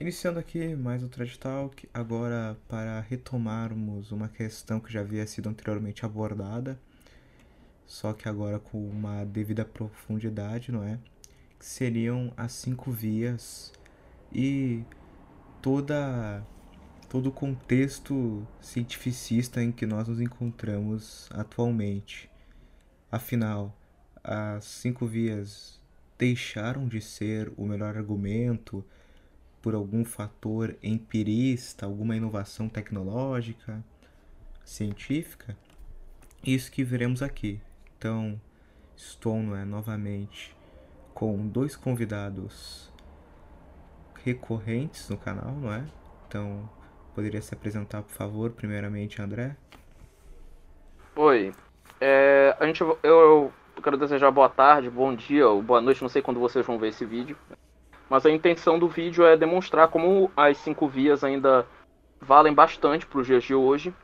Iniciando aqui mais um Thread Talk, agora para retomarmos uma questão que já havia sido anteriormente abordada, só que agora com uma devida profundidade, não é? Que seriam as cinco vias e toda todo o contexto cientificista em que nós nos encontramos atualmente. Afinal, as cinco vias deixaram de ser o melhor argumento por algum fator empirista, alguma inovação tecnológica, científica? Isso que veremos aqui. Então, estou não é, novamente com dois convidados recorrentes no canal, não é? Então, poderia se apresentar, por favor, primeiramente, André? Oi. É, a gente, eu, eu quero desejar boa tarde, bom dia ou boa noite, não sei quando vocês vão ver esse vídeo. Mas a intenção do vídeo é demonstrar como as cinco vias ainda valem bastante para os dias de hoje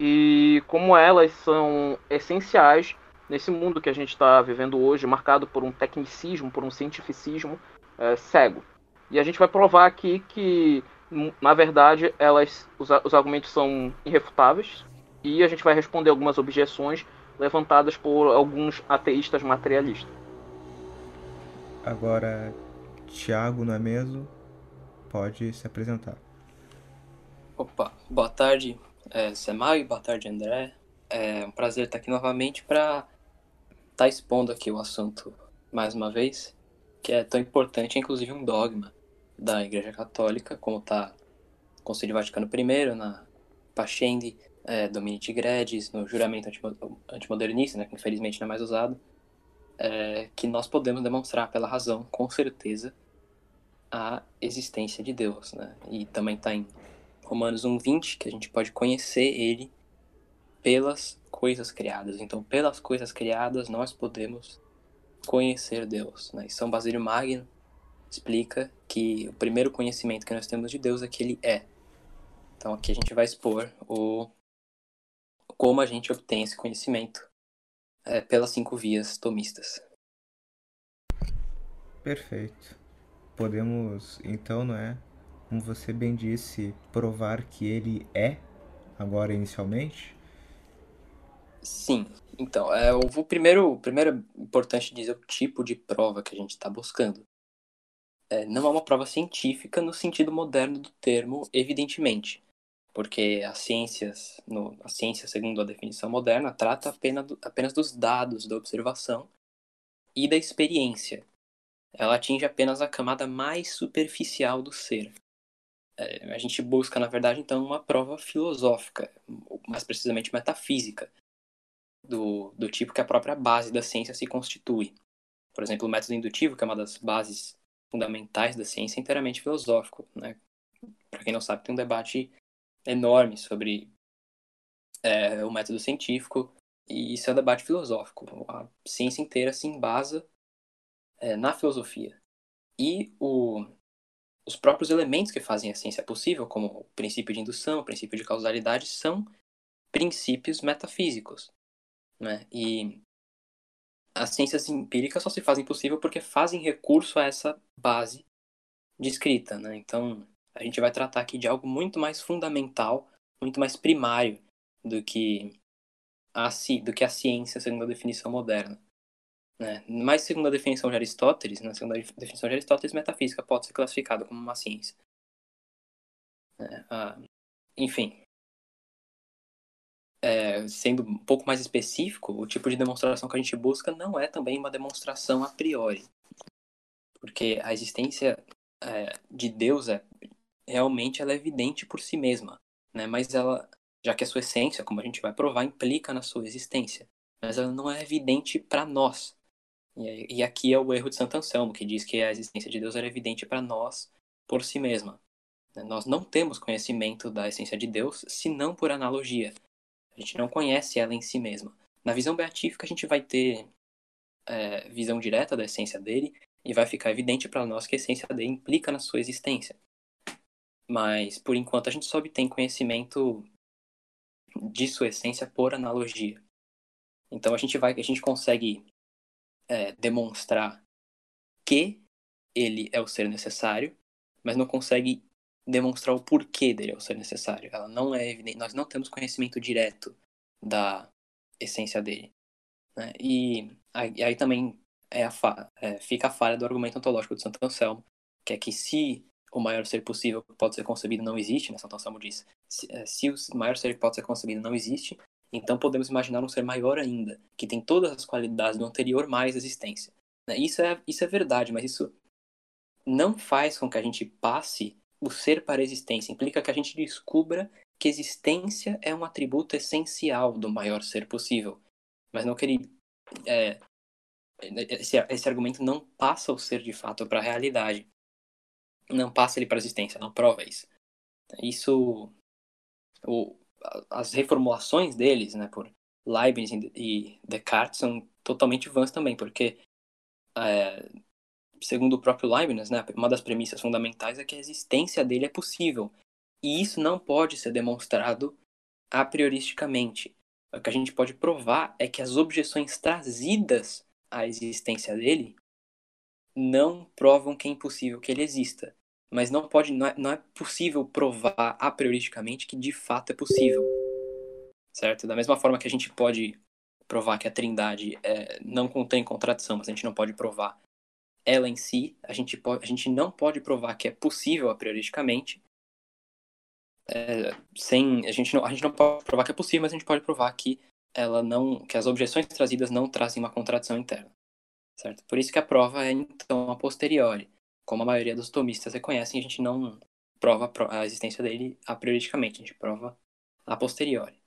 e como elas são essenciais nesse mundo que a gente está vivendo hoje, marcado por um tecnicismo, por um cientificismo é, cego. E a gente vai provar aqui que, na verdade, elas, os, os argumentos são irrefutáveis e a gente vai responder algumas objeções levantadas por alguns ateístas materialistas. Agora, Tiago, não é mesmo? Pode se apresentar. Opa, boa tarde, é, boa tarde, André. É um prazer estar aqui novamente para estar tá expondo aqui o assunto mais uma vez, que é tão importante, é inclusive um dogma da Igreja Católica, como está no Concílio Vaticano I, na Pascendi, é, Dominici Gredis, no juramento antimodernista, né, que infelizmente não é mais usado, é, que nós podemos demonstrar pela razão, com certeza, a existência de Deus, né? E também está em Romanos 1:20 que a gente pode conhecer Ele pelas coisas criadas. Então, pelas coisas criadas nós podemos conhecer Deus. Né? E São Basílio Magno explica que o primeiro conhecimento que nós temos de Deus é que Ele é. Então, aqui a gente vai expor o como a gente obtém esse conhecimento é, pelas cinco vias tomistas. Perfeito podemos então, não é, como você bem disse, provar que ele é agora inicialmente? Sim. Então, é, eu vou primeiro, primeiro é importante dizer o tipo de prova que a gente está buscando. É, não é uma prova científica no sentido moderno do termo, evidentemente, porque as ciências, no, a ciência, segundo a definição moderna, trata apenas, do, apenas dos dados da observação e da experiência, ela atinge apenas a camada mais superficial do ser. É, a gente busca, na verdade, então, uma prova filosófica, mais precisamente metafísica, do, do tipo que a própria base da ciência se constitui. Por exemplo, o método indutivo, que é uma das bases fundamentais da ciência, é inteiramente filosófico. Né? Para quem não sabe, tem um debate enorme sobre é, o método científico, e isso é um debate filosófico. A ciência inteira se embasa é, na filosofia. E o, os próprios elementos que fazem a ciência possível, como o princípio de indução, o princípio de causalidade, são princípios metafísicos. Né? E as ciências empíricas só se fazem possível porque fazem recurso a essa base descrita. Né? Então, a gente vai tratar aqui de algo muito mais fundamental, muito mais primário do que a, do que a ciência segundo a definição moderna. Né? Mas segundo a definição de Aristóteles, na né, segunda definição de Aristóteles, metafísica pode ser classificada como uma ciência. É, ah, enfim, é, sendo um pouco mais específico, o tipo de demonstração que a gente busca não é também uma demonstração a priori, porque a existência é, de Deus é realmente ela é evidente por si mesma, né? Mas ela, já que a sua essência, como a gente vai provar, implica na sua existência, mas ela não é evidente para nós. E, e aqui é o erro de Santo Anselmo, que diz que a existência de Deus era evidente para nós por si mesma. Né? Nós não temos conhecimento da essência de Deus senão por analogia. A gente não conhece ela em si mesma. Na visão beatífica, a gente vai ter é, visão direta da essência dele e vai ficar evidente para nós que a essência dele implica na sua existência. Mas, por enquanto, a gente só obtém conhecimento de sua essência por analogia. Então, a gente vai, a gente consegue é, demonstrar que ele é o ser necessário, mas não consegue demonstrar o porquê dele ao ser necessário. Ela não é evidente. Nós não temos conhecimento direto da essência dele. Né? E aí, aí, também é a é, fica a falha do argumento ontológico de Santo Anselmo, que é que se o maior ser possível que pode ser concebido não existe, né? Santo Anselmo diz, se, é, se o maior ser que pode ser concebido não existe, então podemos imaginar um ser maior ainda, que tem todas as qualidades do anterior mais existência. Né? Isso é, isso é verdade, mas isso não faz com que a gente passe o ser para a existência. Implica que a gente descubra que existência é um atributo essencial do maior ser possível. Mas não que ele. É, esse, esse argumento não passa o ser de fato para a realidade. Não passa ele para a existência, não prova isso. Isso. O, as reformulações deles, né, por Leibniz e Descartes, são totalmente vãs também, porque é, segundo o próprio Leibniz, né, uma das premissas fundamentais é que a existência dele é possível. E isso não pode ser demonstrado a prioristicamente. O que a gente pode provar é que as objeções trazidas à existência dele não provam que é impossível que ele exista. Mas não pode, não é, não é possível provar a prioristicamente que de fato é possível. Certo? Da mesma forma que a gente pode provar que a Trindade é, não contém contradição, mas a gente não pode provar ela em si, a gente, pode, a gente não pode provar que é possível a prioristicamente. É, sem a gente não a gente não pode provar que é possível, mas a gente pode provar que ela não que as objeções trazidas não trazem uma contradição interna, certo? Por isso que a prova é então a posteriori, como a maioria dos tomistas reconhecem, a gente não prova a existência dele a prioristicamente, a gente prova a posteriori.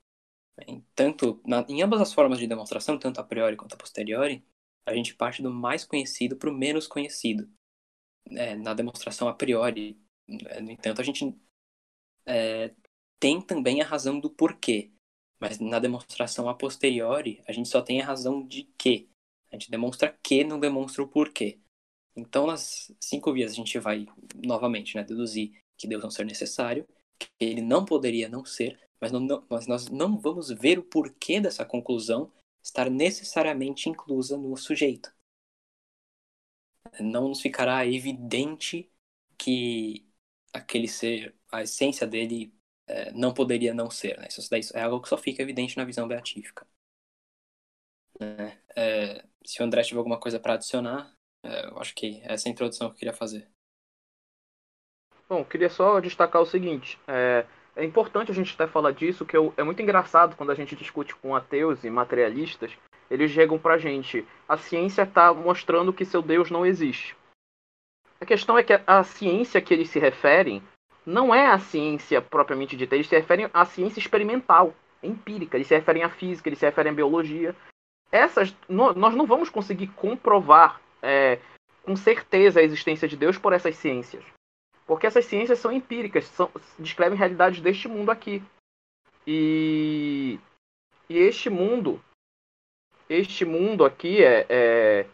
Tanto na, em ambas as formas de demonstração, tanto a priori quanto a posteriori, a gente parte do mais conhecido para o menos conhecido. É, na demonstração a priori, é, no entanto, a gente é, tem também a razão do porquê. Mas na demonstração a posteriori, a gente só tem a razão de que. A gente demonstra que, não demonstra o porquê. Então, nas cinco vias, a gente vai, novamente, né, deduzir que Deus um ser necessário, que ele não poderia não ser, mas, não, mas nós não vamos ver o porquê dessa conclusão estar necessariamente inclusa no sujeito. Não nos ficará evidente que aquele ser, a essência dele, é, não poderia não ser. Né? Isso, é algo que só fica evidente na visão beatífica. É, é, se o André tiver alguma coisa para adicionar, é, eu acho que essa é a introdução que eu queria fazer. Bom, queria só destacar o seguinte: é, é importante a gente até falar disso, que é muito engraçado quando a gente discute com ateus e materialistas, eles chegam pra gente, a ciência está mostrando que seu Deus não existe. A questão é que a ciência que eles se referem não é a ciência propriamente dita, eles se referem à ciência experimental, empírica, eles se referem à física, eles se referem à biologia. Essas, nós não vamos conseguir comprovar é, com certeza a existência de Deus por essas ciências. Porque essas ciências são empíricas, são, descrevem realidades deste mundo aqui. E, e este mundo, este mundo aqui é, é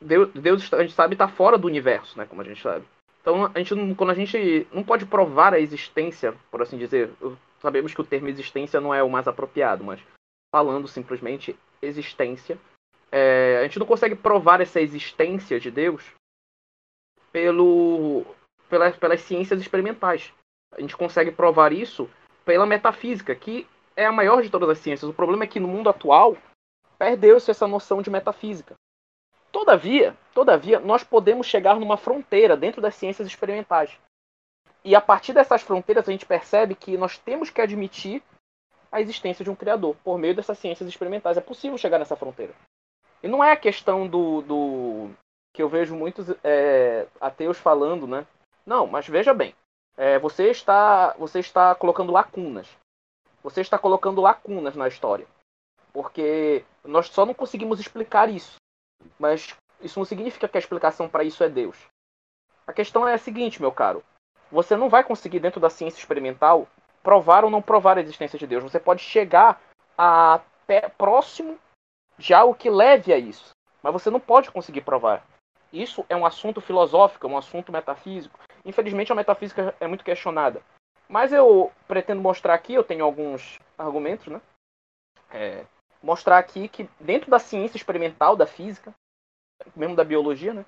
Deus, Deus, a gente sabe, está fora do universo, né? Como a gente sabe. Então, a gente quando a gente não pode provar a existência, por assim dizer, sabemos que o termo existência não é o mais apropriado, mas falando simplesmente existência, é, a gente não consegue provar essa existência de Deus pelo pelas, pelas ciências experimentais. A gente consegue provar isso pela metafísica, que é a maior de todas as ciências. O problema é que no mundo atual perdeu-se essa noção de metafísica. Todavia, todavia, nós podemos chegar numa fronteira dentro das ciências experimentais. E a partir dessas fronteiras a gente percebe que nós temos que admitir a existência de um criador por meio dessas ciências experimentais. É possível chegar nessa fronteira. E não é a questão do, do que eu vejo muitos é, ateus falando, né? Não, mas veja bem. É, você, está, você está colocando lacunas. Você está colocando lacunas na história. Porque nós só não conseguimos explicar isso. Mas isso não significa que a explicação para isso é Deus. A questão é a seguinte, meu caro. Você não vai conseguir, dentro da ciência experimental, provar ou não provar a existência de Deus. Você pode chegar a próximo de algo que leve a isso. Mas você não pode conseguir provar. Isso é um assunto filosófico, é um assunto metafísico. Infelizmente, a metafísica é muito questionada. Mas eu pretendo mostrar aqui, eu tenho alguns argumentos, né? É, mostrar aqui que dentro da ciência experimental da física, mesmo da biologia, né?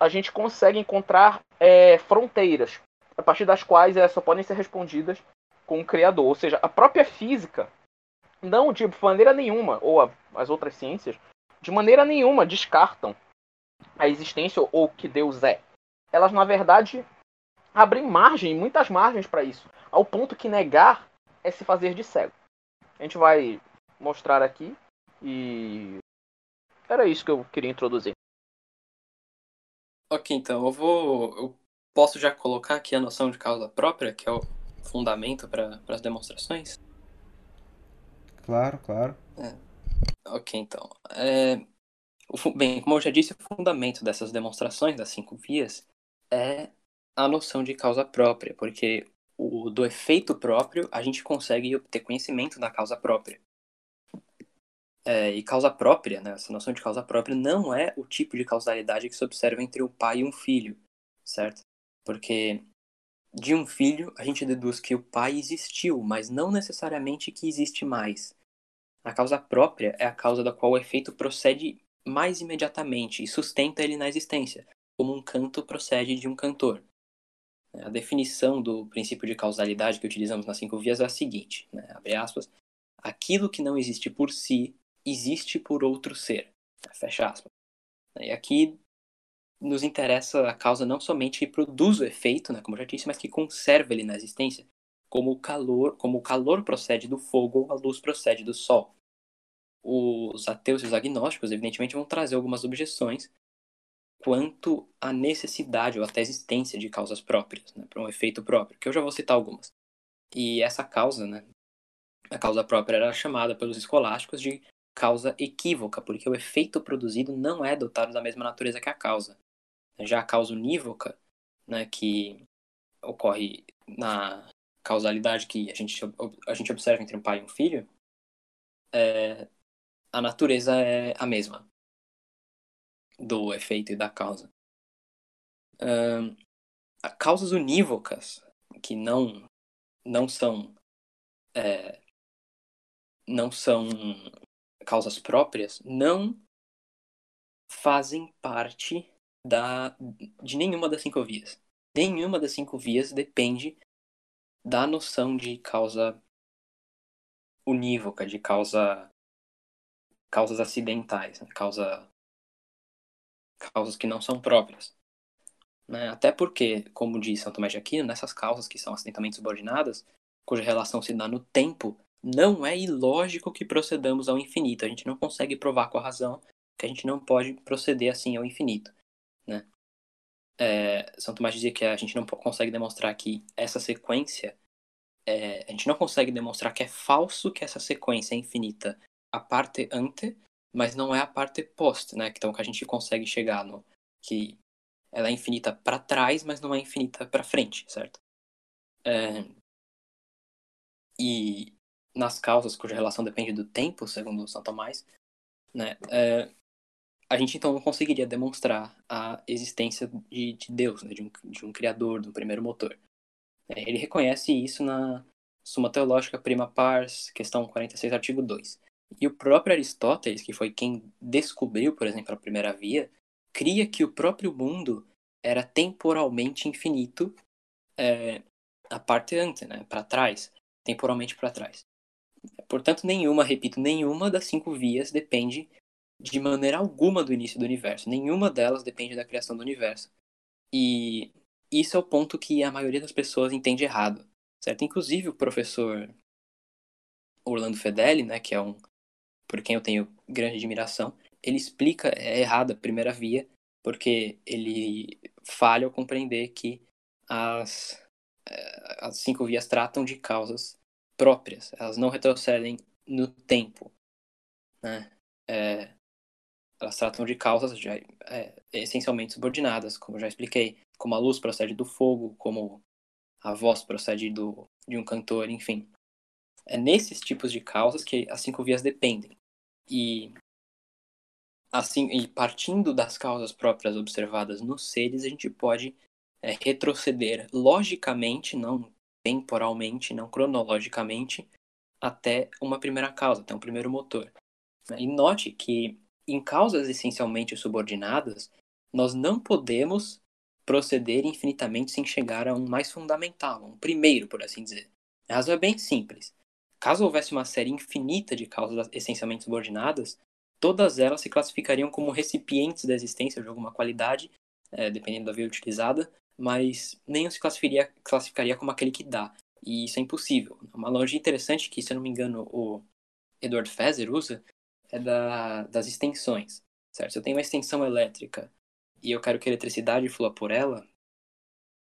A gente consegue encontrar é, fronteiras a partir das quais elas só podem ser respondidas com o Criador. Ou seja, a própria física, não de maneira nenhuma, ou a, as outras ciências, de maneira nenhuma descartam a existência ou que Deus é. Elas, na verdade, abrem margem, muitas margens para isso, ao ponto que negar é se fazer de cego. A gente vai mostrar aqui e era isso que eu queria introduzir. Ok, então eu vou. Eu posso já colocar aqui a noção de causa própria, que é o fundamento para as demonstrações? Claro, claro. É. Ok, então. É, bem, como eu já disse, o fundamento dessas demonstrações, das cinco vias, é a noção de causa própria, porque o, do efeito próprio a gente consegue obter conhecimento da causa própria. É, e causa própria, né, essa noção de causa própria, não é o tipo de causalidade que se observa entre o pai e um filho, certo? Porque de um filho a gente deduz que o pai existiu, mas não necessariamente que existe mais. A causa própria é a causa da qual o efeito procede mais imediatamente e sustenta ele na existência, como um canto procede de um cantor. A definição do princípio de causalidade que utilizamos nas cinco vias é a seguinte, né, abre aspas, aquilo que não existe por si existe por outro ser. Fecha aspas. E aqui nos interessa a causa não somente que produz o efeito, né, como eu já disse, mas que conserva ele na existência, como o calor, como o calor procede do fogo ou a luz procede do sol. Os ateus e os agnósticos, evidentemente, vão trazer algumas objeções quanto à necessidade ou até existência de causas próprias, né, para um efeito próprio, que eu já vou citar algumas. E essa causa, né, a causa própria era chamada pelos escolásticos de causa equívoca, porque o efeito produzido não é dotado da mesma natureza que a causa. Já a causa unívoca, né, que ocorre na causalidade que a gente, a gente observa entre um pai e um filho, é, a natureza é a mesma do efeito e da causa. Uh, causas unívocas, que não, não são é, não são causas próprias não fazem parte da, de nenhuma das cinco vias. Nenhuma das cinco vias depende da noção de causa unívoca, de causa causas acidentais, né? causa causas que não são próprias. Né? Até porque, como diz São Tomás de Aquino, nessas causas que são acidentalmente subordinadas, cuja relação se dá no tempo, não é ilógico que procedamos ao infinito. A gente não consegue provar com a razão que a gente não pode proceder assim ao infinito. Né? É, São Tomás dizia que a gente não consegue demonstrar que essa sequência, é, a gente não consegue demonstrar que é falso que essa sequência é infinita a parte ante, mas não é a parte post, né? Então que a gente consegue chegar no que ela é infinita para trás, mas não é infinita para frente, certo? É, e nas causas cuja relação depende do tempo, segundo São Tomás, né, é, a gente então não conseguiria demonstrar a existência de, de Deus, né, de, um, de um criador, do primeiro motor. É, ele reconhece isso na Suma Teológica Prima Pars, questão 46, artigo 2. E o próprio Aristóteles, que foi quem descobriu, por exemplo, a primeira via, cria que o próprio mundo era temporalmente infinito é, a parte antes, né, para trás, temporalmente para trás. Portanto, nenhuma, repito, nenhuma das cinco vias depende de maneira alguma do início do universo. Nenhuma delas depende da criação do universo. E isso é o ponto que a maioria das pessoas entende errado, certo? Inclusive o professor Orlando Fedeli, né, que é um por quem eu tenho grande admiração, ele explica é errada a primeira via, porque ele falha ao compreender que as, eh, as cinco vias tratam de causas próprias, elas não retrocedem no tempo. Né? É, elas tratam de causas já, é, essencialmente subordinadas, como já expliquei, como a luz procede do fogo, como a voz procede do, de um cantor, enfim. É nesses tipos de causas que as cinco vias dependem. E assim, e partindo das causas próprias observadas nos seres, a gente pode é, retroceder logicamente, não temporalmente, não cronologicamente, até uma primeira causa, até um primeiro motor. E note que em causas essencialmente subordinadas, nós não podemos proceder infinitamente sem chegar a um mais fundamental, um primeiro, por assim dizer. A razão é bem simples. Caso houvesse uma série infinita de causas essencialmente subordinadas, todas elas se classificariam como recipientes da existência de alguma qualidade, é, dependendo da via utilizada, mas nenhum se classificaria, classificaria como aquele que dá. E isso é impossível. Uma analogia interessante que, se eu não me engano, o Edward Feser usa é da, das extensões. Certo? Se eu tenho uma extensão elétrica e eu quero que a eletricidade flua por ela,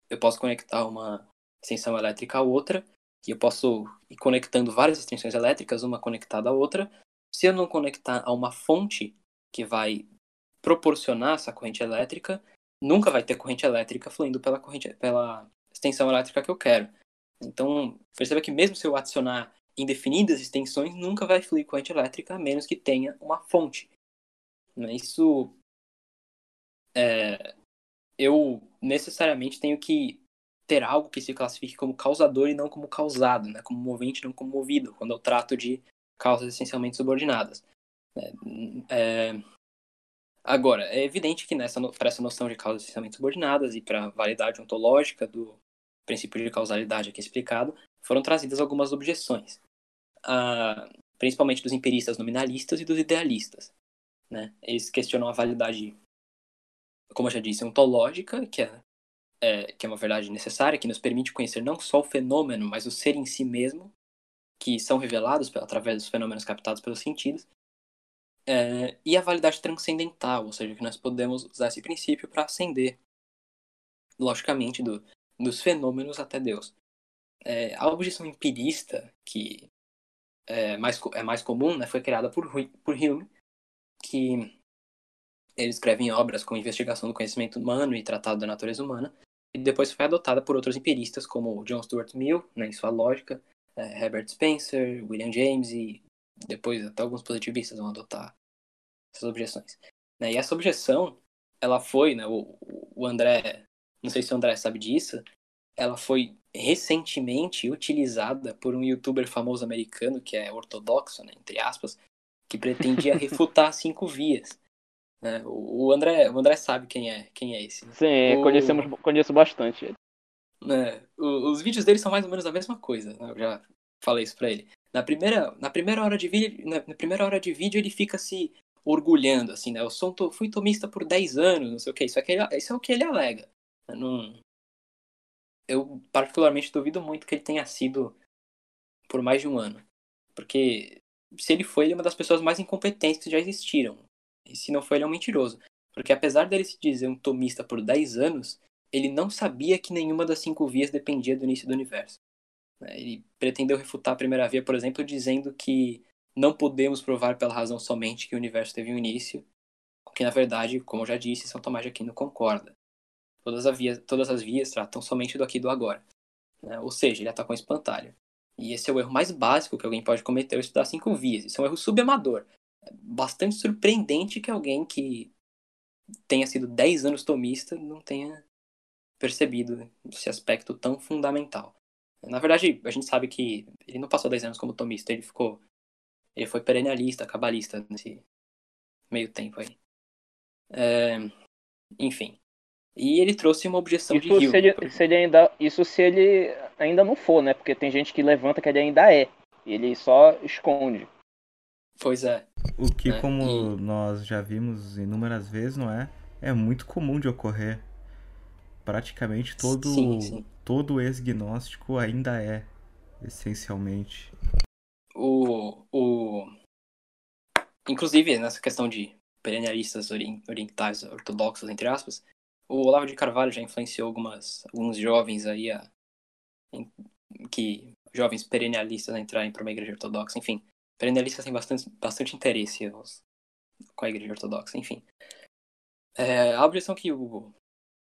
eu posso conectar uma extensão elétrica a outra e eu posso ir conectando várias extensões elétricas, uma conectada à outra. Se eu não conectar a uma fonte que vai proporcionar essa corrente elétrica, nunca vai ter corrente elétrica fluindo pela corrente pela extensão elétrica que eu quero. Então, perceba que mesmo se eu adicionar indefinidas extensões, nunca vai fluir corrente elétrica a menos que tenha uma fonte. Isso é, eu necessariamente tenho que ter algo que se classifique como causador e não como causado, né? como movente não como movido, quando eu trato de causas essencialmente subordinadas. É, é... Agora, é evidente que para essa noção de causas essencialmente subordinadas e para a validade ontológica do princípio de causalidade aqui explicado, foram trazidas algumas objeções, ah, principalmente dos empiristas nominalistas e dos idealistas. Né? Eles questionam a validade, como eu já disse, ontológica, que é é, que é uma verdade necessária, que nos permite conhecer não só o fenômeno, mas o ser em si mesmo, que são revelados através dos fenômenos captados pelos sentidos, é, e a validade transcendental, ou seja, que nós podemos usar esse princípio para ascender, logicamente, do, dos fenômenos até Deus. É, a objeção empirista, que é mais, é mais comum, né, foi criada por, por Hume, que ele escreve em obras com investigação do conhecimento humano e tratado da natureza humana, e depois foi adotada por outros empiristas como John Stuart Mill, né, em sua lógica, é, Herbert Spencer, William James e depois até alguns positivistas vão adotar essas objeções. Né, e essa objeção, ela foi, né, o, o André, não sei se o André sabe disso, ela foi recentemente utilizada por um youtuber famoso americano que é ortodoxo, né, entre aspas, que pretendia refutar cinco vias. Né? O, André, o André sabe quem é, quem é esse. Né? Sim, o... conhecemos, conheço bastante ele. Né? Os vídeos dele são mais ou menos a mesma coisa. Né? Eu já falei isso pra ele. Na primeira, na primeira hora de vídeo, na, primeira hora de vídeo ele fica se orgulhando, assim, né? Eu sou, to, fui tomista por 10 anos, não sei o que. Isso, é, isso é o que ele alega. Eu, não... eu particularmente duvido muito que ele tenha sido por mais de um ano. Porque se ele foi, ele é uma das pessoas mais incompetentes que já existiram. E se não foi, ele é um mentiroso. Porque apesar dele se dizer um tomista por 10 anos, ele não sabia que nenhuma das cinco vias dependia do início do universo. Né, ele pretendeu refutar a primeira via, por exemplo, dizendo que não podemos provar pela razão somente que o universo teve um início, que na verdade, como eu já disse, São Tomás de Aquino concorda. Todas, as vias, todas as vias tratam somente do aqui e do agora. Né? Ou seja, ele atacou um espantalho. E esse é o erro mais básico que alguém pode cometer ao estudar cinco vias. Isso é um erro subamador bastante surpreendente que alguém que tenha sido 10 anos tomista não tenha percebido esse aspecto tão fundamental. Na verdade, a gente sabe que ele não passou 10 anos como tomista, ele ficou. Ele foi perennialista, cabalista nesse meio tempo aí. É, enfim. E ele trouxe uma objeção isso de Se ele, se ele ainda, isso se ele ainda não for, né? Porque tem gente que levanta que ele ainda é. Ele só esconde. Pois é. O que, é, como e... nós já vimos inúmeras vezes, não é? É muito comum de ocorrer. Praticamente todo, sim, sim. todo ex-gnóstico ainda é, essencialmente. O, o... Inclusive, nessa questão de perennialistas orientais ortodoxos, entre aspas, o Olavo de Carvalho já influenciou algumas, alguns jovens aí a, que jovens perennialistas a entrarem para uma igreja ortodoxa, enfim perennialistas têm bastante, bastante interesse aos, com a igreja ortodoxa, enfim. É, a objeção que, o,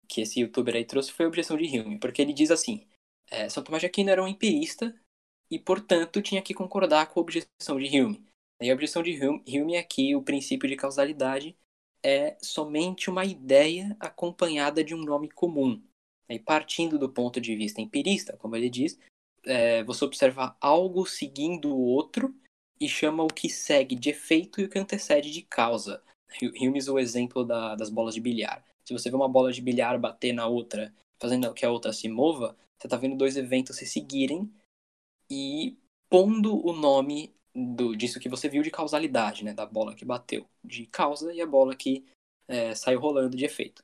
que esse youtuber aí trouxe foi a objeção de Hume, porque ele diz assim, é, São Tomás de Aquino era um empirista e, portanto, tinha que concordar com a objeção de Hume. E a objeção de Hume, Hume é que o princípio de causalidade é somente uma ideia acompanhada de um nome comum. E partindo do ponto de vista empirista, como ele diz, é, você observa algo seguindo o outro e chama o que segue de efeito e o que antecede de causa. Hume usa o exemplo da, das bolas de bilhar. Se você vê uma bola de bilhar bater na outra, fazendo que a outra se mova, você está vendo dois eventos se seguirem e pondo o nome do, disso que você viu de causalidade, né? Da bola que bateu de causa e a bola que é, saiu rolando de efeito.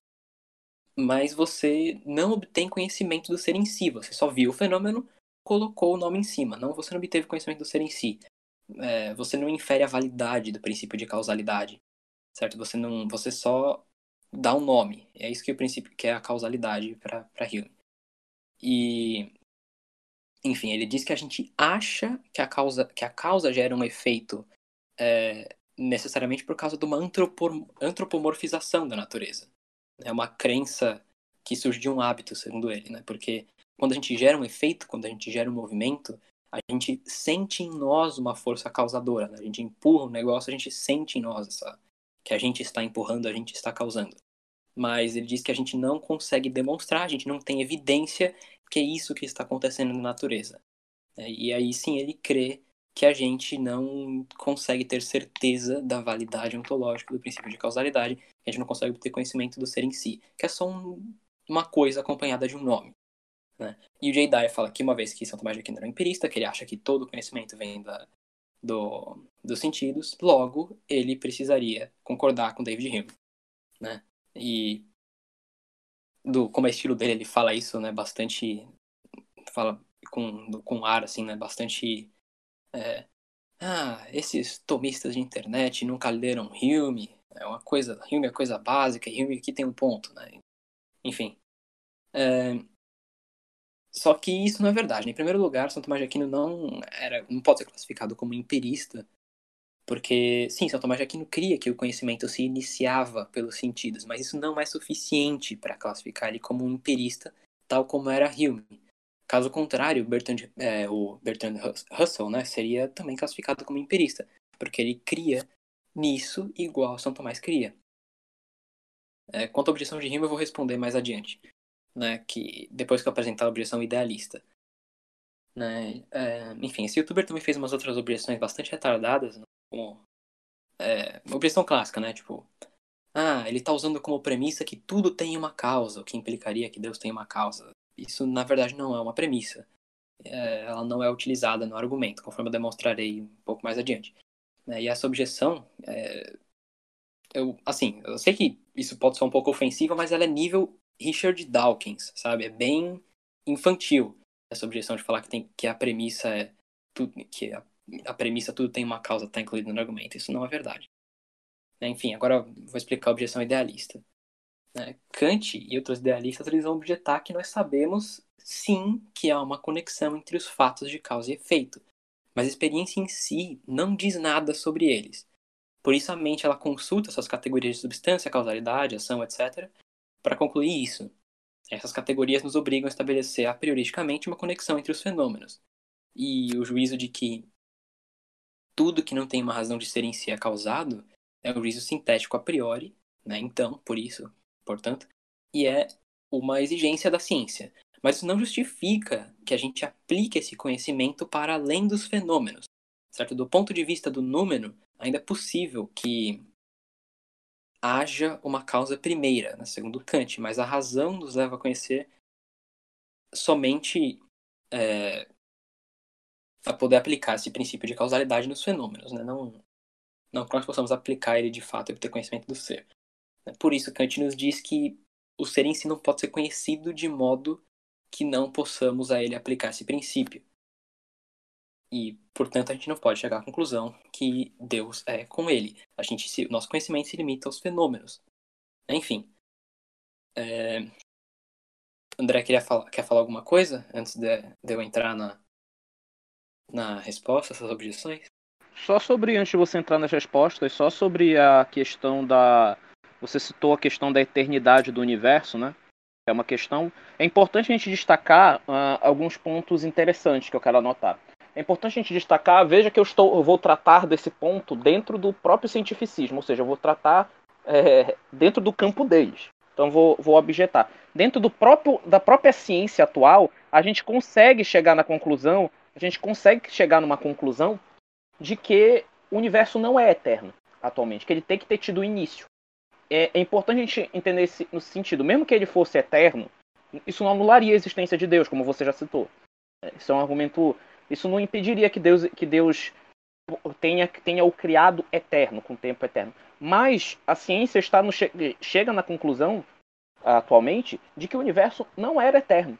Mas você não obtém conhecimento do ser em si, você só viu o fenômeno, colocou o nome em cima. Não, você não obteve conhecimento do ser em si. É, você não infere a validade do princípio de causalidade, certo? Você não, você só dá um nome. É isso que o princípio que é a causalidade para Hume. E enfim, ele diz que a gente acha que a causa, que a causa gera um efeito é, necessariamente por causa de uma antropomorfização da natureza. É uma crença que surge de um hábito, segundo ele, né? Porque quando a gente gera um efeito, quando a gente gera um movimento, a gente sente em nós uma força causadora. Né? A gente empurra um negócio, a gente sente em nós essa, que a gente está empurrando, a gente está causando. Mas ele diz que a gente não consegue demonstrar, a gente não tem evidência que é isso que está acontecendo na natureza. É, e aí sim ele crê que a gente não consegue ter certeza da validade ontológica do princípio de causalidade, a gente não consegue ter conhecimento do ser em si, que é só um, uma coisa acompanhada de um nome. Né? E o J. Dyer fala que uma vez que Santo Tomás de Aquino era um empirista, que ele acha que todo conhecimento vem da, do, dos sentidos, logo ele precisaria concordar com David Hume. Né? E do como é estilo dele, ele fala isso, né, bastante fala com com ar assim, né, bastante é, ah, esses tomistas de internet nunca leram Hume, é uma coisa, Hume é coisa básica, Hume aqui tem um ponto, né? Enfim. É, só que isso não é verdade. Né? Em primeiro lugar, São Tomás de Aquino não era, não pode ser classificado como empirista, porque, sim, São Tomás de Aquino cria que o conhecimento se iniciava pelos sentidos, mas isso não é suficiente para classificar ele como um empirista, tal como era Hume. Caso contrário, Bertrand, é, o Bertrand Russell né, seria também classificado como empirista, porque ele cria nisso igual São Tomás cria. É, quanto à objeção de Hume, eu vou responder mais adiante, né, que depois que eu apresentar a objeção idealista. Né, é, enfim, esse youtuber também fez umas outras objeções bastante retardadas, como é, objeção clássica, né? Tipo, ah, ele está usando como premissa que tudo tem uma causa, o que implicaria que Deus tem uma causa. Isso, na verdade, não é uma premissa. É, ela não é utilizada no argumento, conforme eu demonstrarei um pouco mais adiante. É, e essa objeção, é, eu, assim, eu sei que isso pode ser um pouco ofensiva, mas ela é nível Richard Dawkins, sabe? É bem infantil essa objeção de falar que, tem, que a premissa é tudo, que a a premissa tudo tem uma causa está incluída no argumento. Isso não é verdade. Né, enfim, agora vou explicar a objeção idealista. Né, Kant e outros idealistas eles vão objetar que nós sabemos sim que há uma conexão entre os fatos de causa e efeito, mas a experiência em si não diz nada sobre eles. Por isso a mente ela consulta suas categorias de substância, causalidade, ação, etc, para concluir isso. Essas categorias nos obrigam a estabelecer a prioristicamente uma conexão entre os fenômenos. E o juízo de que tudo que não tem uma razão de ser em si é causado é um juízo sintético a priori, né? Então, por isso, portanto, e é uma exigência da ciência. Mas isso não justifica que a gente aplique esse conhecimento para além dos fenômenos, certo? Do ponto de vista do número, ainda é possível que haja uma causa primeira, né? segundo Kant, mas a razão nos leva a conhecer somente é, a poder aplicar esse princípio de causalidade nos fenômenos, né? não, não que nós possamos aplicar ele de fato e ter conhecimento do ser. Né? Por isso, Kant nos diz que o ser em si não pode ser conhecido de modo que não possamos a ele aplicar esse princípio. E, portanto, a gente não pode chegar à conclusão que Deus é com ele. A gente se, nosso conhecimento se limita aos fenômenos. Enfim. É... André queria falar, quer falar alguma coisa antes de, de eu entrar na, na resposta essas objeções? Só sobre, antes de você entrar nas respostas, só sobre a questão da. Você citou a questão da eternidade do universo, né? É uma questão. É importante a gente destacar uh, alguns pontos interessantes que eu quero anotar. É importante a gente destacar, veja que eu, estou, eu vou tratar desse ponto dentro do próprio cientificismo, ou seja, eu vou tratar é, dentro do campo deles. Então vou, vou objetar. Dentro do próprio, da própria ciência atual, a gente consegue chegar na conclusão a gente consegue chegar numa conclusão de que o universo não é eterno atualmente, que ele tem que ter tido início. é, é importante a gente entender esse, no sentido, mesmo que ele fosse eterno, isso não anularia a existência de Deus, como você já citou. É, isso é um argumento. Isso não impediria que Deus, que Deus tenha, tenha o criado eterno, com tempo eterno. Mas a ciência está no, chega na conclusão, atualmente, de que o universo não era eterno.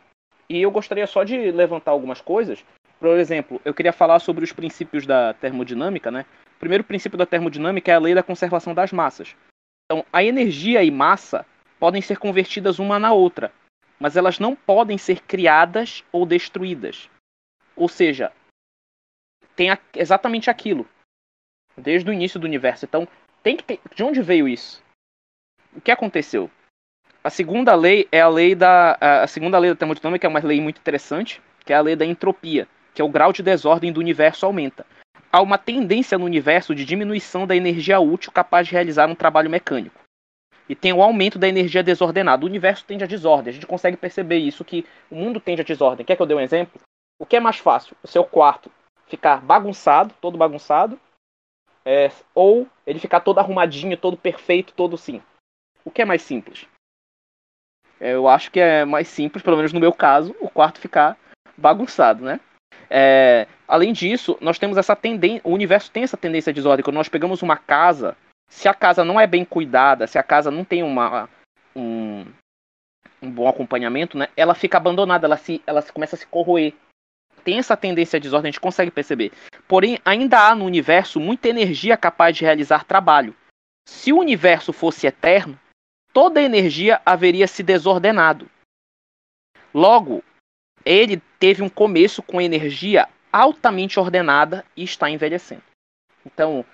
E eu gostaria só de levantar algumas coisas. Por exemplo, eu queria falar sobre os princípios da termodinâmica, né? O primeiro princípio da termodinâmica é a lei da conservação das massas. Então, a energia e massa podem ser convertidas uma na outra, mas elas não podem ser criadas ou destruídas. Ou seja, tem exatamente aquilo desde o início do universo. Então, tem que ter... de onde veio isso? O que aconteceu? A segunda lei é a lei da a segunda lei da termodinâmica é uma lei muito interessante, que é a lei da entropia, que é o grau de desordem do universo aumenta há uma tendência no universo de diminuição da energia útil capaz de realizar um trabalho mecânico. E tem o aumento da energia desordenada. O universo tende a desordem. A gente consegue perceber isso, que o mundo tende a desordem. Quer que eu dê um exemplo? O que é mais fácil? O seu quarto ficar bagunçado, todo bagunçado, é, ou ele ficar todo arrumadinho, todo perfeito, todo sim. O que é mais simples? É, eu acho que é mais simples, pelo menos no meu caso, o quarto ficar bagunçado, né? É, além disso, nós temos essa tendência, o universo tem essa tendência de desordem. Quando nós pegamos uma casa, se a casa não é bem cuidada, se a casa não tem uma, um, um bom acompanhamento, né, ela fica abandonada, ela, se, ela começa a se corroer. Tem essa tendência de desordem, a gente consegue perceber. Porém, ainda há no universo muita energia capaz de realizar trabalho. Se o universo fosse eterno, toda a energia haveria se desordenado. Logo, ele teve um começo com energia altamente ordenada e está envelhecendo. Então,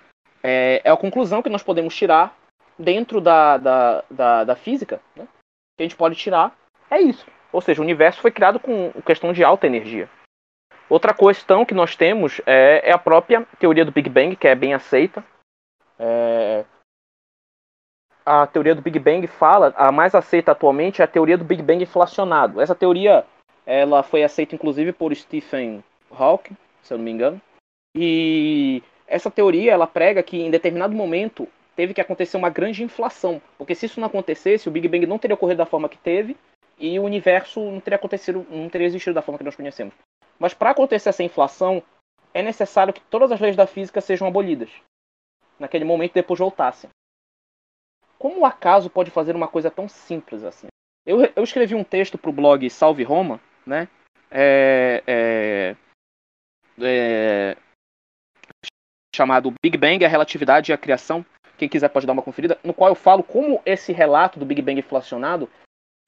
é, é a conclusão que nós podemos tirar dentro da, da, da, da física, né? que a gente pode tirar é isso. Ou seja, o universo foi criado com questão de alta energia. Outra questão que nós temos é, é a própria teoria do Big Bang, que é bem aceita. É... A teoria do Big Bang fala, a mais aceita atualmente é a teoria do Big Bang inflacionado. Essa teoria ela foi aceita inclusive por Stephen Hawking, se eu não me engano. E essa teoria ela prega que em determinado momento teve que acontecer uma grande inflação, porque se isso não acontecesse, o Big Bang não teria ocorrido da forma que teve e o universo não teria acontecido, não teria existido da forma que nós conhecemos. Mas para acontecer essa inflação, é necessário que todas as leis da física sejam abolidas. Naquele momento depois voltassem. Como o acaso pode fazer uma coisa tão simples assim? Eu, eu escrevi um texto para o blog Salve Roma, né? É, é, é, chamado Big Bang, a relatividade e a criação. Quem quiser pode dar uma conferida, no qual eu falo como esse relato do Big Bang inflacionado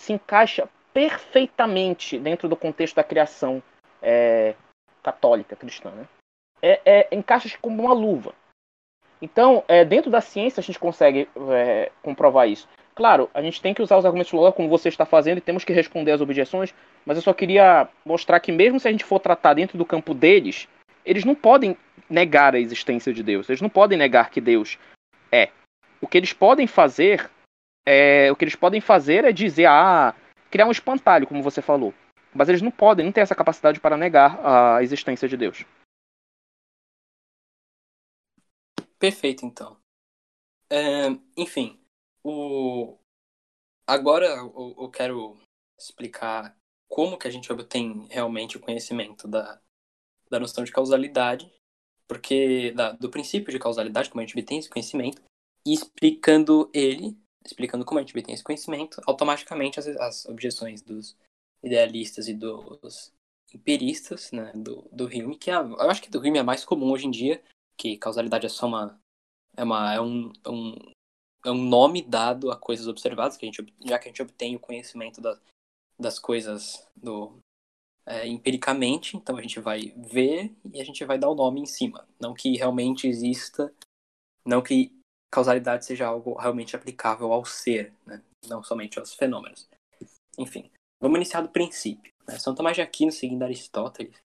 se encaixa perfeitamente dentro do contexto da criação é, católica cristã. Né? É, é, encaixa como uma luva. Então, é, dentro da ciência a gente consegue é, comprovar isso. Claro, a gente tem que usar os argumentos lógicos como você está fazendo e temos que responder às objeções, mas eu só queria mostrar que mesmo se a gente for tratar dentro do campo deles, eles não podem negar a existência de Deus, eles não podem negar que Deus é. O que eles podem fazer é, o que eles podem fazer é dizer, ah, criar um espantalho, como você falou. Mas eles não podem, não têm essa capacidade para negar a existência de Deus. Perfeito, então. É, enfim, o... Agora eu, eu quero explicar como que a gente obtém realmente o conhecimento da, da noção de causalidade, porque da, do princípio de causalidade, como a gente obtém esse conhecimento, e explicando ele, explicando como a gente obtém esse conhecimento, automaticamente as, as objeções dos idealistas e dos empiristas, né, do, do Hume, que é, eu acho que do Hume é mais comum hoje em dia, que causalidade é só uma é, uma, é um, um é um nome dado a coisas observadas, que a gente, já que a gente obtém o conhecimento da, das coisas do, é, empiricamente, então a gente vai ver e a gente vai dar o nome em cima. Não que realmente exista, não que causalidade seja algo realmente aplicável ao ser, né? não somente aos fenômenos. Enfim, vamos iniciar do princípio. Né? São Tomás de Aquino, seguindo Aristóteles,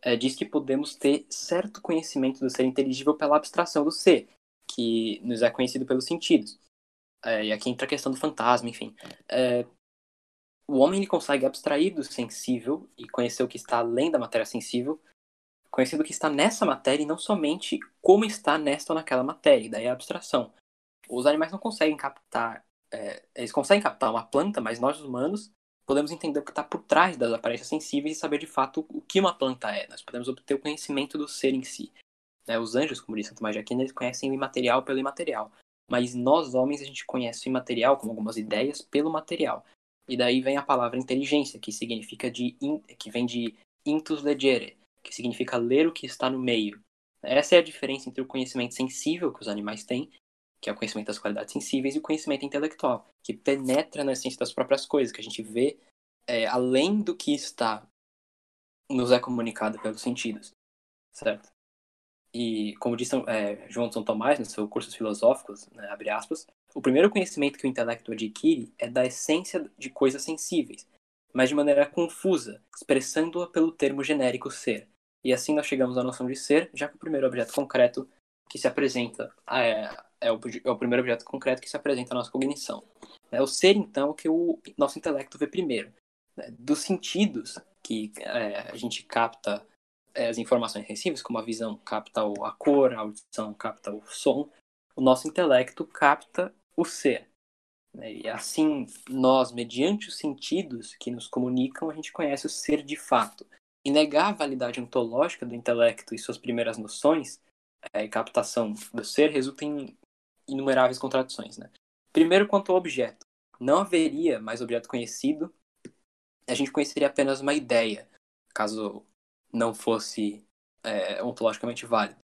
é, diz que podemos ter certo conhecimento do ser inteligível pela abstração do ser, que nos é conhecido pelos sentidos. É, e aqui entra a questão do fantasma, enfim. É, o homem ele consegue abstrair do sensível e conhecer o que está além da matéria sensível, conhecendo o que está nessa matéria e não somente como está nesta ou naquela matéria, daí a abstração. Os animais não conseguem captar, é, eles conseguem captar uma planta, mas nós humanos podemos entender o que está por trás das aparências sensíveis e saber de fato o que uma planta é. Nós podemos obter o conhecimento do ser em si. Né? Os anjos, como diz Santo Tomás de Aquino, eles conhecem o imaterial pelo imaterial. Mas nós, homens, a gente conhece o imaterial, como algumas ideias, pelo material. E daí vem a palavra inteligência, que significa de que vem de intus legere, que significa ler o que está no meio. Essa é a diferença entre o conhecimento sensível que os animais têm, que é o conhecimento das qualidades sensíveis, e o conhecimento intelectual, que penetra na essência das próprias coisas, que a gente vê é, além do que está nos é comunicado pelos sentidos, certo? E como disse é, João São Tomás nos seus cursos filosóficos, né, abre aspas, o primeiro conhecimento que o intelecto adquire é da essência de coisas sensíveis, mas de maneira confusa, expressando-a pelo termo genérico ser. E assim nós chegamos à noção de ser, já que o primeiro objeto concreto que se apresenta é, é, o, é o primeiro objeto concreto que se apresenta à nossa cognição. É o ser, então, que o nosso intelecto vê primeiro. Né? Dos sentidos que é, a gente capta é, as informações sensíveis, como a visão capta a cor, a audição capta o som, o nosso intelecto capta o ser. Né? E assim, nós, mediante os sentidos que nos comunicam, a gente conhece o ser de fato. E negar a validade ontológica do intelecto e suas primeiras noções é, captação do ser resulta em inumeráveis contradições. Né? Primeiro, quanto ao objeto. Não haveria mais objeto conhecido, a gente conheceria apenas uma ideia, caso não fosse é, ontologicamente válido.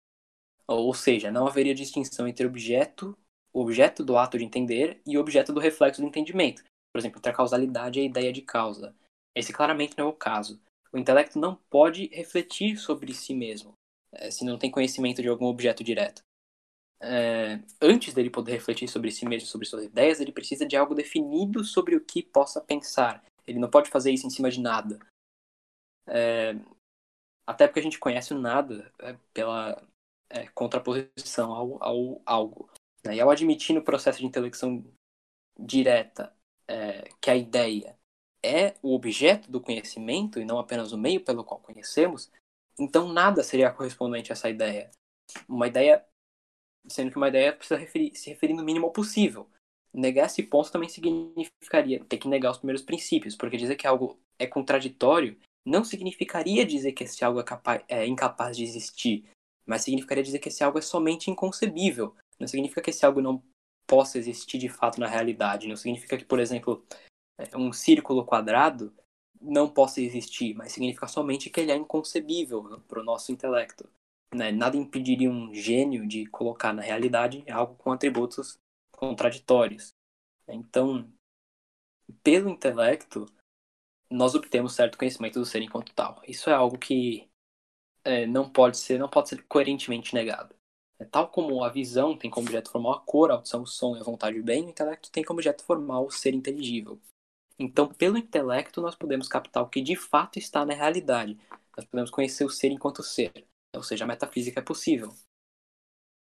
Ou seja, não haveria distinção entre objeto, o objeto do ato de entender e o objeto do reflexo do entendimento. Por exemplo, entre a causalidade e a ideia de causa. Esse claramente não é o caso. O intelecto não pode refletir sobre si mesmo, é, se não tem conhecimento de algum objeto direto. É, antes dele poder refletir sobre si mesmo, sobre suas ideias, ele precisa de algo definido sobre o que possa pensar. Ele não pode fazer isso em cima de nada. É, até porque a gente conhece o nada é, pela é, contraposição ao, ao algo. Né? E ao admitir no processo de intelecção direta é, que a ideia é o objeto do conhecimento e não apenas o meio pelo qual conhecemos, então nada seria correspondente a essa ideia. Uma ideia, sendo que uma ideia precisa referir, se referir no mínimo ao possível. Negar esse ponto também significaria ter que negar os primeiros princípios, porque dizer que algo é contraditório não significaria dizer que esse algo é, capaz, é incapaz de existir, mas significaria dizer que esse algo é somente inconcebível. Não significa que esse algo não possa existir de fato na realidade. Não significa que, por exemplo, é, um círculo quadrado não possa existir, mas significa somente que ele é inconcebível para o nosso intelecto. Né? Nada impediria um gênio de colocar na realidade algo com atributos contraditórios. Então, pelo intelecto, nós obtemos certo conhecimento do ser enquanto tal. Isso é algo que é, não pode ser, não pode ser coerentemente negado. É, tal como a visão tem como objeto formal a cor, a audição, o som e a vontade de bem, o intelecto tem como objeto formal o ser inteligível. Então, pelo intelecto, nós podemos captar o que de fato está na realidade. Nós podemos conhecer o ser enquanto ser. Ou seja, a metafísica é possível.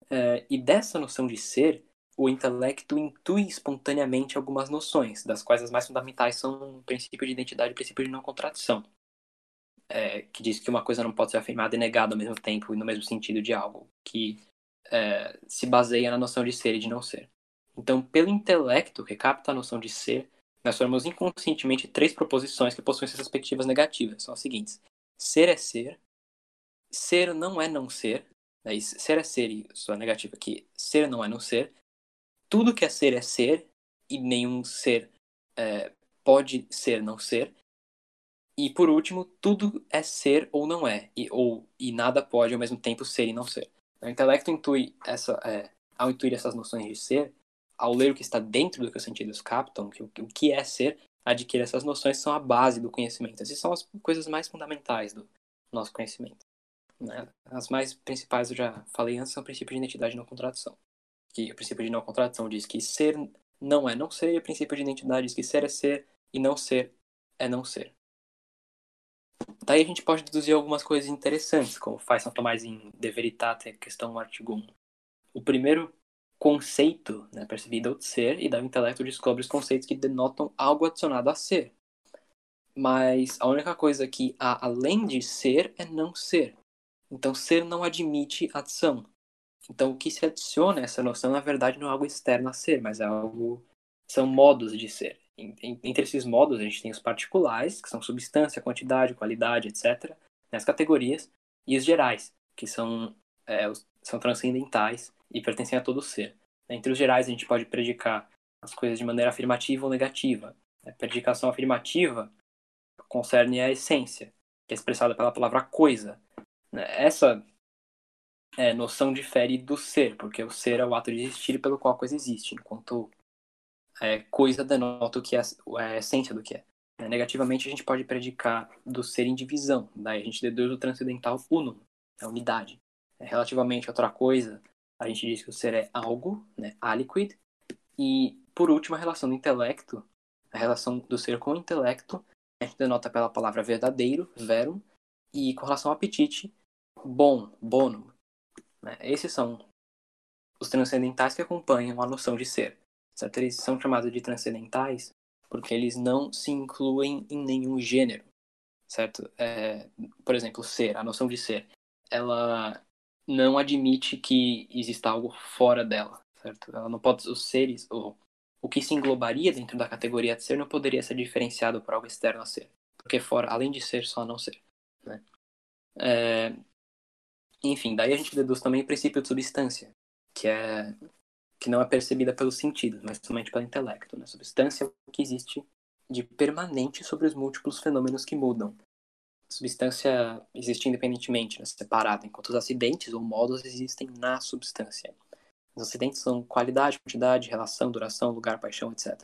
É, e dessa noção de ser, o intelecto intui espontaneamente algumas noções, das quais as mais fundamentais são o princípio de identidade e o princípio de não contradição, é, que diz que uma coisa não pode ser afirmada e negada ao mesmo tempo e no mesmo sentido de algo, que é, se baseia na noção de ser e de não ser. Então, pelo intelecto que capta a noção de ser, nós formamos inconscientemente três proposições que possuem suas perspectivas negativas. São as seguintes: ser é ser, ser não é não ser, né? ser é ser e sua negativa aqui, ser não é não ser, tudo que é ser é ser e nenhum ser é, pode ser não ser. E por último, tudo é ser ou não é, e, ou, e nada pode ao mesmo tempo ser e não ser. O intelecto intui essa, é, ao intuir essas noções de ser, ao ler o que está dentro do que os sentidos captam, que, o que é ser, adquire essas noções são a base do conhecimento. Essas são as coisas mais fundamentais do nosso conhecimento. Né? As mais principais eu já falei antes são o princípio de identidade e não contradição que o princípio de não contradição diz que ser não é não ser, e o princípio de identidade diz que ser é ser e não ser é não ser. Daí a gente pode deduzir algumas coisas interessantes, como faz São Tomás em De Veritate, questão artigo 1. O primeiro conceito né, percebido é o de ser, e daí o intelecto descobre os conceitos que denotam algo adicionado a ser. Mas a única coisa que há além de ser é não ser. Então, ser não admite adição. Então, o que se adiciona a essa noção, na verdade, não é algo externo a ser, mas é algo. São modos de ser. Entre esses modos, a gente tem os particulares, que são substância, quantidade, qualidade, etc., nas categorias, e os gerais, que são, é, são transcendentais e pertencem a todo ser. Entre os gerais, a gente pode predicar as coisas de maneira afirmativa ou negativa. A predicação afirmativa concerne a essência, que é expressada pela palavra coisa. Essa é, noção difere do ser, porque o ser é o ato de existir pelo qual a coisa existe, enquanto é, coisa denota o que é, é a essência do que é. é. Negativamente, a gente pode predicar do ser em divisão, daí a gente deduz o transcendental unum, a unidade. É, relativamente a outra coisa, a gente diz que o ser é algo, né, aliquid, e por último, a relação do intelecto, a relação do ser com o intelecto, a gente denota pela palavra verdadeiro, verum, e com relação ao apetite, bom, bonum, né? Esses são os transcendentais que acompanham a noção de ser. Eles são chamados de transcendentais porque eles não se incluem em nenhum gênero. Certo? É, por exemplo, ser, a noção de ser, ela não admite que exista algo fora dela. Certo? Ela não pode, os seres, o, o que se englobaria dentro da categoria de ser não poderia ser diferenciado por algo externo a ser. Porque fora, além de ser, só não ser. Né? É, enfim, daí a gente deduz também o princípio de substância, que é que não é percebida pelo sentido, mas somente pelo intelecto. Né? Substância é o que existe de permanente sobre os múltiplos fenômenos que mudam. Substância existe independentemente, né? separada, enquanto os acidentes ou modos existem na substância. Os acidentes são qualidade, quantidade, relação, duração, lugar, paixão, etc.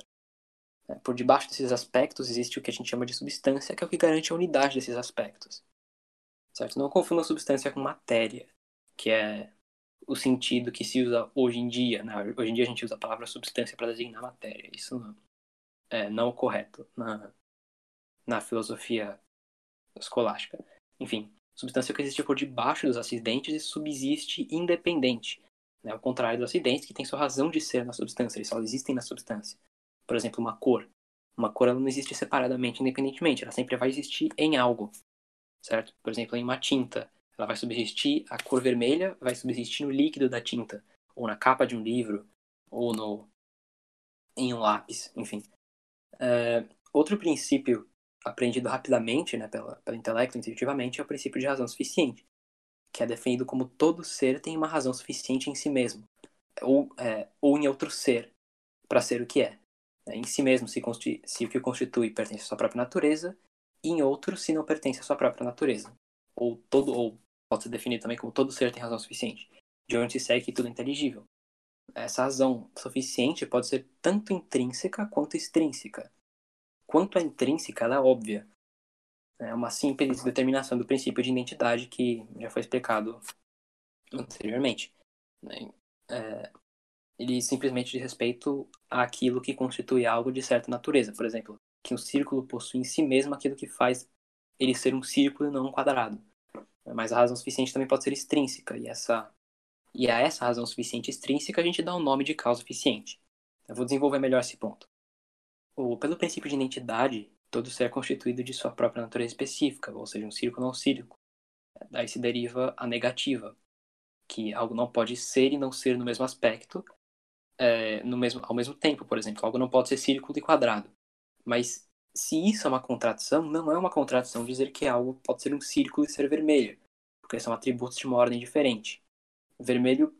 É, por debaixo desses aspectos existe o que a gente chama de substância, que é o que garante a unidade desses aspectos certo? Não confunda substância com matéria, que é o sentido que se usa hoje em dia. Né? Hoje em dia a gente usa a palavra substância para designar matéria. Isso não é não correto na, na filosofia escolástica. Enfim, substância que existe por debaixo dos acidentes e subsiste independente. Né? Ao contrário dos acidentes, que tem sua razão de ser na substância, eles só existem na substância. Por exemplo, uma cor. Uma cor ela não existe separadamente, independentemente, ela sempre vai existir em algo certo? Por exemplo, em uma tinta, ela vai subsistir, a cor vermelha vai subsistir no líquido da tinta, ou na capa de um livro, ou no em um lápis, enfim. É, outro princípio aprendido rapidamente, né, pela, pelo intelecto, intuitivamente, é o princípio de razão suficiente, que é definido como todo ser tem uma razão suficiente em si mesmo, ou, é, ou em outro ser, para ser o que é. Em si mesmo, se, se o que o constitui pertence à sua própria natureza, em outro se não pertence à sua própria natureza. Ou todo, ou pode ser definido também como todo ser tem razão suficiente, de onde se segue que tudo é inteligível. Essa razão suficiente pode ser tanto intrínseca quanto extrínseca. Quanto a intrínseca, ela é óbvia. É uma simples determinação do princípio de identidade que já foi explicado anteriormente. Né? É, ele simplesmente diz respeito àquilo que constitui algo de certa natureza. Por exemplo, que um círculo possui em si mesmo aquilo que faz ele ser um círculo e não um quadrado. Mas a razão suficiente também pode ser extrínseca, e, essa, e a essa razão suficiente extrínseca a gente dá o um nome de causa suficiente. Eu vou desenvolver melhor esse ponto. O, pelo princípio de identidade, todo ser é constituído de sua própria natureza específica, ou seja, um círculo não círculo. Daí se deriva a negativa, que algo não pode ser e não ser no mesmo aspecto, é, no mesmo, ao mesmo tempo, por exemplo. Algo não pode ser círculo e quadrado. Mas se isso é uma contradição, não é uma contradição dizer que algo pode ser um círculo e ser vermelho, porque são atributos de uma ordem diferente. Vermelho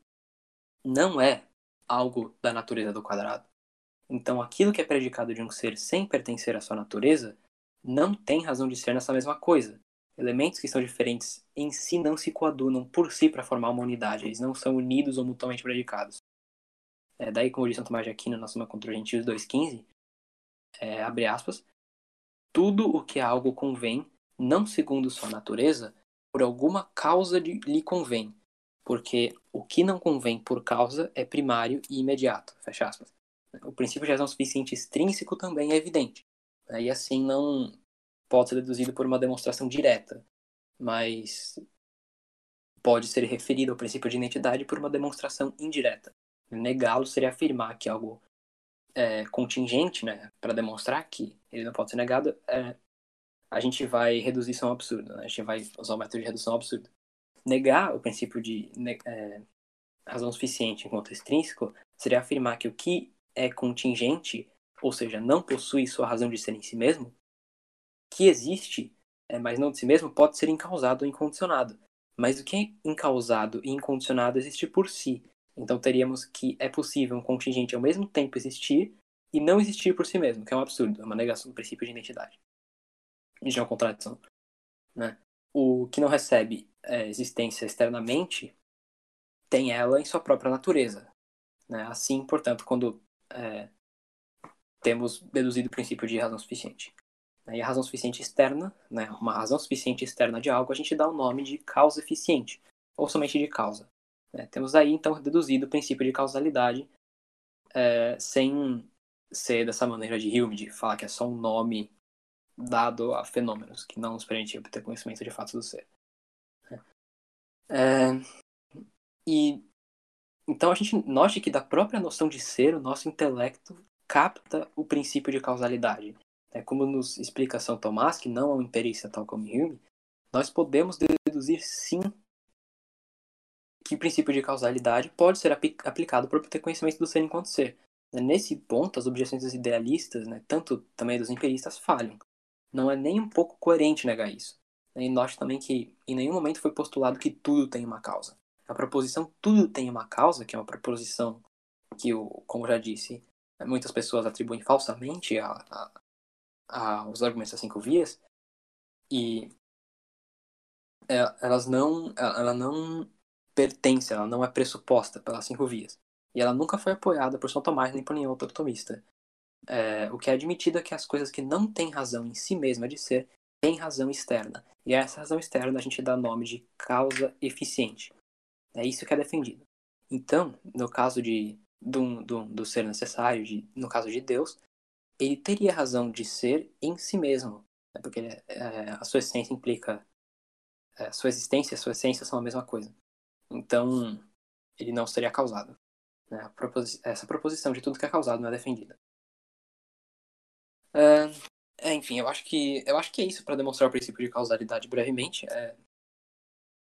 não é algo da natureza do quadrado. Então, aquilo que é predicado de um ser sem pertencer à sua natureza não tem razão de ser nessa mesma coisa. Elementos que são diferentes em si não se coadunam por si para formar uma unidade, eles não são unidos ou mutuamente predicados. É, daí, como diz Santo Tomás de Aquino na Suma contra os Gentios 2.15, é, abre aspas, tudo o que a algo convém, não segundo sua natureza, por alguma causa de, lhe convém, porque o que não convém por causa é primário e imediato, fecha aspas. O princípio de razão suficiente extrínseco também é evidente, né? e assim não pode ser deduzido por uma demonstração direta, mas pode ser referido ao princípio de identidade por uma demonstração indireta. Negá-lo seria afirmar que algo é, contingente, né, para demonstrar que ele não pode ser negado, é, a gente vai reduzir isso a um absurdo, né? a gente vai usar o método de redução ao absurdo. Negar o princípio de é, razão suficiente enquanto extrínseco seria afirmar que o que é contingente, ou seja, não possui sua razão de ser em si mesmo, que existe, é, mas não de si mesmo, pode ser incausado ou incondicionado. Mas o que é incausado e incondicionado existe por si. Então teríamos que é possível um contingente ao mesmo tempo existir e não existir por si mesmo, que é um absurdo, é uma negação do princípio de identidade. Isso é uma contradição. Né? O que não recebe é, existência externamente tem ela em sua própria natureza. Né? Assim, portanto, quando é, temos deduzido o princípio de razão suficiente. E a razão suficiente externa, né, uma razão suficiente externa de algo, a gente dá o nome de causa eficiente, ou somente de causa. Né? Temos aí, então, deduzido o princípio de causalidade, é, sem ser dessa maneira de Hume, de falar que é só um nome dado a fenômenos, que não nos permite obter conhecimento de fatos do ser. É, e então a gente note que da própria noção de ser, o nosso intelecto capta o princípio de causalidade. É como nos explica São Tomás, que não é um empirista tal como Hume, nós podemos deduzir sim que princípio de causalidade pode ser aplicado para obter conhecimento do ser enquanto ser. Nesse ponto, as objeções dos idealistas, né, tanto também dos empiristas, falham. Não é nem um pouco coerente negar isso. E note também que em nenhum momento foi postulado que tudo tem uma causa. A proposição tudo tem uma causa, que é uma proposição que, como já disse, muitas pessoas atribuem falsamente a, a, a, os argumentos das cinco vias, e é, elas não, ela não pertence, ela não é pressuposta pelas cinco vias. E ela nunca foi apoiada por São Tomás nem por nenhum outro tomista. É, o que é admitido é que as coisas que não têm razão em si mesma de ser, têm razão externa. E a essa razão externa a gente dá nome de causa eficiente. É isso que é defendido. Então, no caso de do, do, do ser necessário, de, no caso de Deus, ele teria razão de ser em si mesmo, né? porque é, a sua essência implica é, sua existência e sua essência são a mesma coisa. Então, ele não seria causado. Né? Propos essa proposição de tudo que é causado não é defendida. É, enfim, eu acho que eu acho que é isso para demonstrar o princípio de causalidade brevemente. É,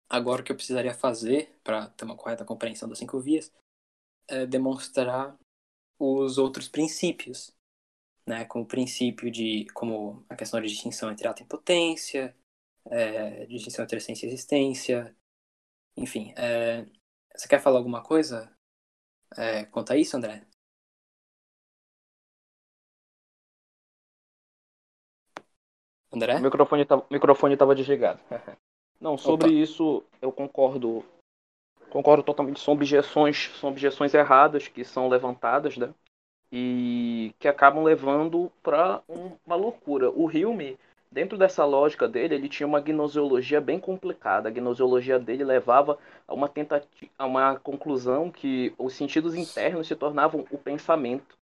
agora o que eu precisaria fazer para ter uma correta compreensão das cinco vias é demonstrar os outros princípios, né? Como o princípio de, como a questão de distinção entre ato e potência, é, distinção entre essência e existência, enfim. É, você quer falar alguma coisa é, quanto a isso, André? André? O microfone estava microfone tava desligado. Não, sobre Opa. isso eu concordo. Concordo totalmente. São objeções, são objeções erradas que são levantadas, né? E que acabam levando para uma loucura. O Hume, dentro dessa lógica dele, ele tinha uma gnoseologia bem complicada. A gnoseologia dele levava a uma tentativa, a uma conclusão que os sentidos internos se tornavam o pensamento.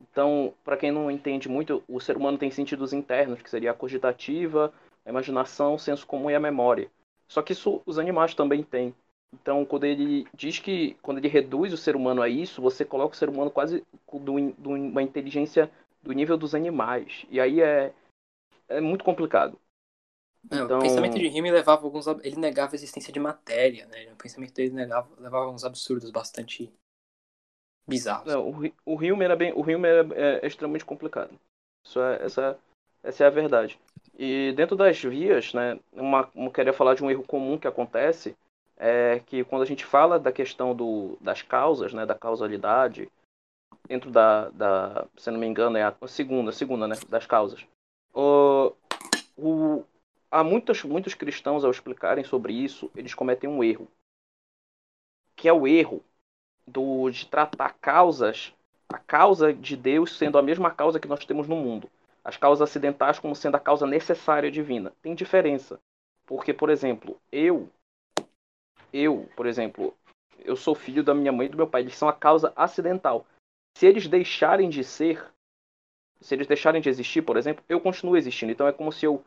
Então, para quem não entende muito, o ser humano tem sentidos internos, que seria a cogitativa, a imaginação, o senso comum e a memória. Só que isso os animais também têm. Então, quando ele diz que, quando ele reduz o ser humano a isso, você coloca o ser humano quase de uma inteligência do nível dos animais. E aí é, é muito complicado. então... O pensamento de Hume levava alguns. Ele negava a existência de matéria, né? O pensamento dele negava, levava alguns absurdos bastante bizarros. Não, o, o Hume era bem. O Hume era, é, é extremamente complicado. Isso é, essa, essa é a verdade. E dentro das vias, né, uma, eu queria falar de um erro comum que acontece, é que quando a gente fala da questão do, das causas, né, da causalidade, dentro da, da, se não me engano, é a segunda, a segunda, né, das causas. O, o, há muitos, muitos cristãos, ao explicarem sobre isso, eles cometem um erro, que é o erro do, de tratar causas, a causa de Deus sendo a mesma causa que nós temos no mundo. As causas acidentais como sendo a causa necessária divina. Tem diferença. Porque, por exemplo, eu, eu, por exemplo, eu sou filho da minha mãe e do meu pai. Eles são a causa acidental. Se eles deixarem de ser, se eles deixarem de existir, por exemplo, eu continuo existindo. Então é como se eu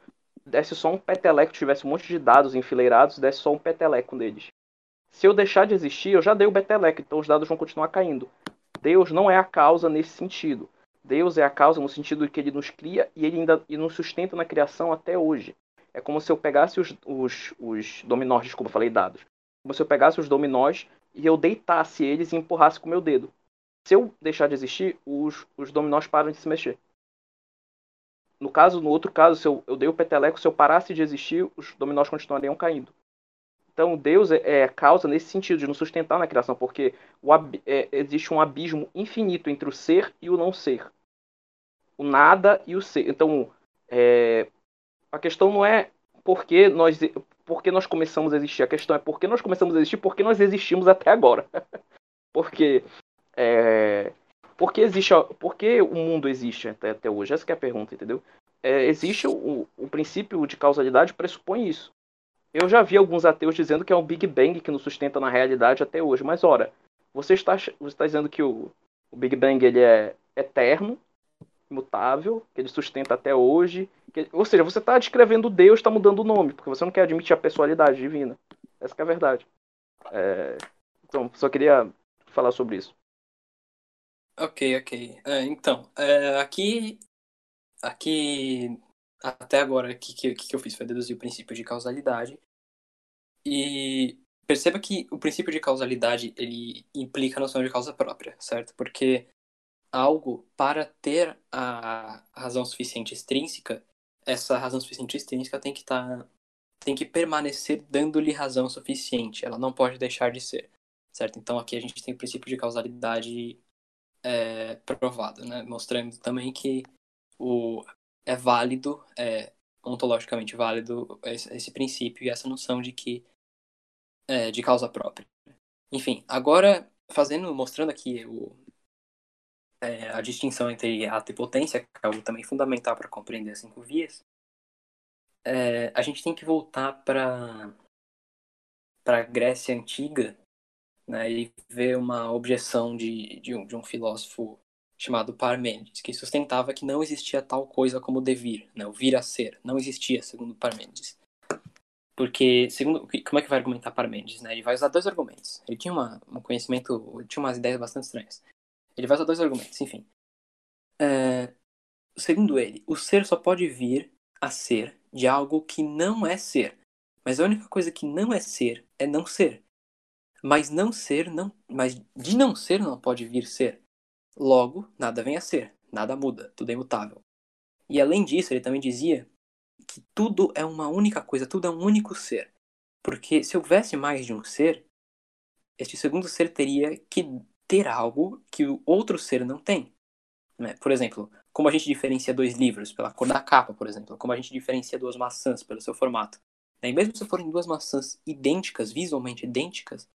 desse só um peteleco, tivesse um monte de dados enfileirados, desse só um peteleco deles. Se eu deixar de existir, eu já dei o Beteleco, então os dados vão continuar caindo. Deus não é a causa nesse sentido. Deus é a causa no sentido que ele nos cria e ele ainda e nos sustenta na criação até hoje. É como se eu pegasse os, os, os dominós, desculpa, falei dados. Como se eu pegasse os dominós e eu deitasse eles e empurrasse com o meu dedo. Se eu deixar de existir, os, os dominós param de se mexer. No caso, no outro caso, se eu, eu dei o peteleco, se eu parasse de existir, os dominós continuariam caindo. Então, Deus é, é causa nesse sentido de nos sustentar na criação, porque o, é, existe um abismo infinito entre o ser e o não ser, o nada e o ser. Então, é, a questão não é porque nós, porque nós começamos a existir, a questão é porque nós começamos a existir, porque nós existimos até agora. porque é, porque existe, porque o mundo existe até, até hoje? Essa é a pergunta, entendeu? É, existe o, o princípio de causalidade pressupõe isso. Eu já vi alguns ateus dizendo que é um Big Bang que nos sustenta na realidade até hoje. Mas ora, você está, você está dizendo que o, o Big Bang ele é eterno, imutável, que ele sustenta até hoje. Que, ou seja, você está descrevendo Deus, está mudando o nome, porque você não quer admitir a pessoalidade divina. Essa é a verdade. É, então, só queria falar sobre isso. Ok, ok. É, então, é, aqui, aqui, até agora, o que, que, que eu fiz foi deduzir o princípio de causalidade. E perceba que o princípio de causalidade, ele implica a noção de causa própria, certo? Porque algo, para ter a razão suficiente extrínseca, essa razão suficiente extrínseca tem que estar... Tá, tem que permanecer dando-lhe razão suficiente. Ela não pode deixar de ser, certo? Então aqui a gente tem o princípio de causalidade é, provado, né? mostrando também que o, é válido, é ontologicamente válido esse, esse princípio e essa noção de que é, de causa própria. Enfim, agora fazendo, mostrando aqui o, é, a distinção entre ato e potência, que é algo também fundamental para compreender as cinco vias, é, a gente tem que voltar para para a Grécia antiga né, e ver uma objeção de, de, um, de um filósofo chamado Parmênides, que sustentava que não existia tal coisa como devir, né, o vir a ser, não existia, segundo Parmênides. Porque, segundo, como é que vai argumentar Parmênides? Né? Ele vai usar dois argumentos. Ele tinha uma, um conhecimento, ele tinha umas ideias bastante estranhas. Ele vai usar dois argumentos, enfim. É, segundo ele, o ser só pode vir a ser de algo que não é ser. Mas a única coisa que não é ser é não ser. Mas não ser, não, mas de não ser não pode vir ser. Logo, nada vem a ser, nada muda, tudo é imutável. E além disso, ele também dizia que tudo é uma única coisa, tudo é um único ser. Porque se houvesse mais de um ser, este segundo ser teria que ter algo que o outro ser não tem. Né? Por exemplo, como a gente diferencia dois livros pela cor da capa, por exemplo, como a gente diferencia duas maçãs pelo seu formato. E mesmo se forem duas maçãs idênticas, visualmente idênticas,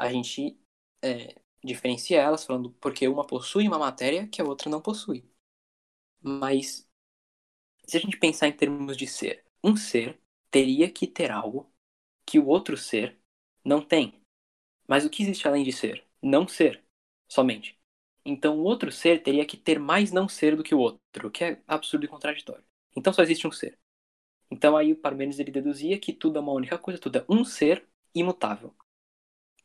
a gente é, diferencia elas falando porque uma possui uma matéria que a outra não possui. Mas se a gente pensar em termos de ser, um ser teria que ter algo que o outro ser não tem. Mas o que existe além de ser? Não ser, somente. Então o outro ser teria que ter mais não ser do que o outro, o que é absurdo e contraditório. Então só existe um ser. Então aí o Parmênides ele deduzia que tudo é uma única coisa, tudo é um ser imutável.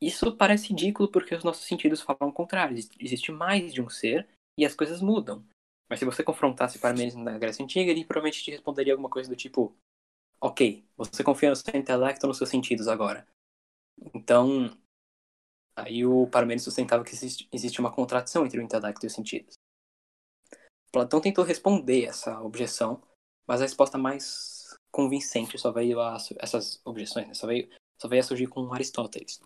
Isso parece ridículo porque os nossos sentidos falam o contrário. Existe mais de um ser e as coisas mudam. Mas se você confrontasse Parmênides na Grécia Antiga, ele provavelmente te responderia alguma coisa do tipo: Ok, você confia no seu intelecto ou nos seus sentidos agora? Então, aí o Parmênides sustentava que existe, existe uma contradição entre o intelecto e os sentidos. Platão tentou responder essa objeção, mas a resposta mais convincente só veio a essas objeções, né? só, veio, só veio a surgir com Aristóteles.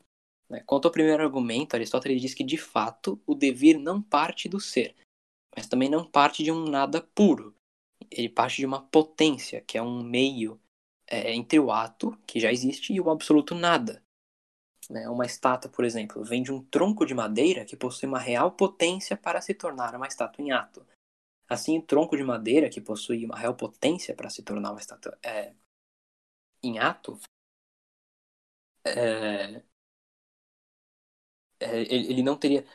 Né? Quanto ao primeiro argumento, Aristóteles diz que, de fato, o devir não parte do ser, mas também não parte de um nada puro. Ele parte de uma potência, que é um meio é, entre o ato, que já existe, e o absoluto nada. Né? Uma estátua, por exemplo, vem de um tronco de madeira que possui uma real potência para se tornar uma estátua em ato. Assim, o tronco de madeira que possui uma real potência para se tornar uma estátua é, em ato é, é, ele não teria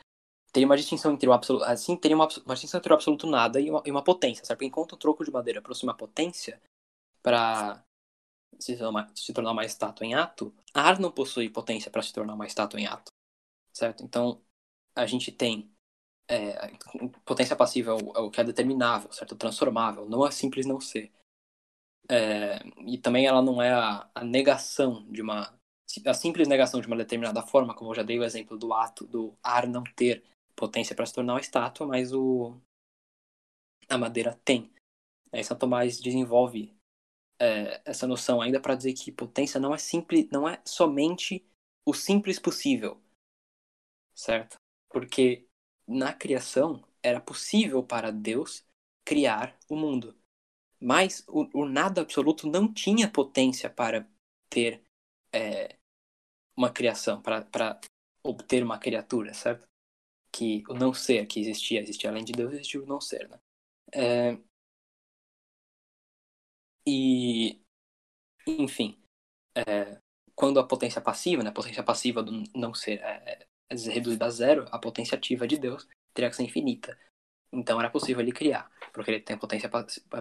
teria uma distinção entre o absoluto assim teria uma, uma distinção entre o absoluto nada e uma, e uma potência certo? Enquanto o troco de madeira possui uma potência para se, se, tornar uma estátua em ato ar não possui potência para se tornar uma estátua em ato certo? Então a gente tem é, potência passiva é o, é o, que é determinável certo? Transformável não é simples não ser. É, e também ela não é a, a negação de uma a simples negação de uma determinada forma, como eu já dei o exemplo do ato do ar não ter potência para se tornar uma estátua, mas o a madeira tem. Aí São Tomás desenvolve é, essa noção ainda para dizer que potência não é simples, não é somente o simples possível, certo? Porque na criação era possível para Deus criar o mundo, mas o, o nada absoluto não tinha potência para ter é, uma criação, para obter uma criatura, certo? Que o não ser que existia, existia além de Deus, existia o não ser, né? É, e, enfim, é, quando a potência passiva, né, a potência passiva do não ser é, é reduzida a zero, a potência ativa de Deus teria que ser infinita. Então era possível ele criar, porque ele tem potência,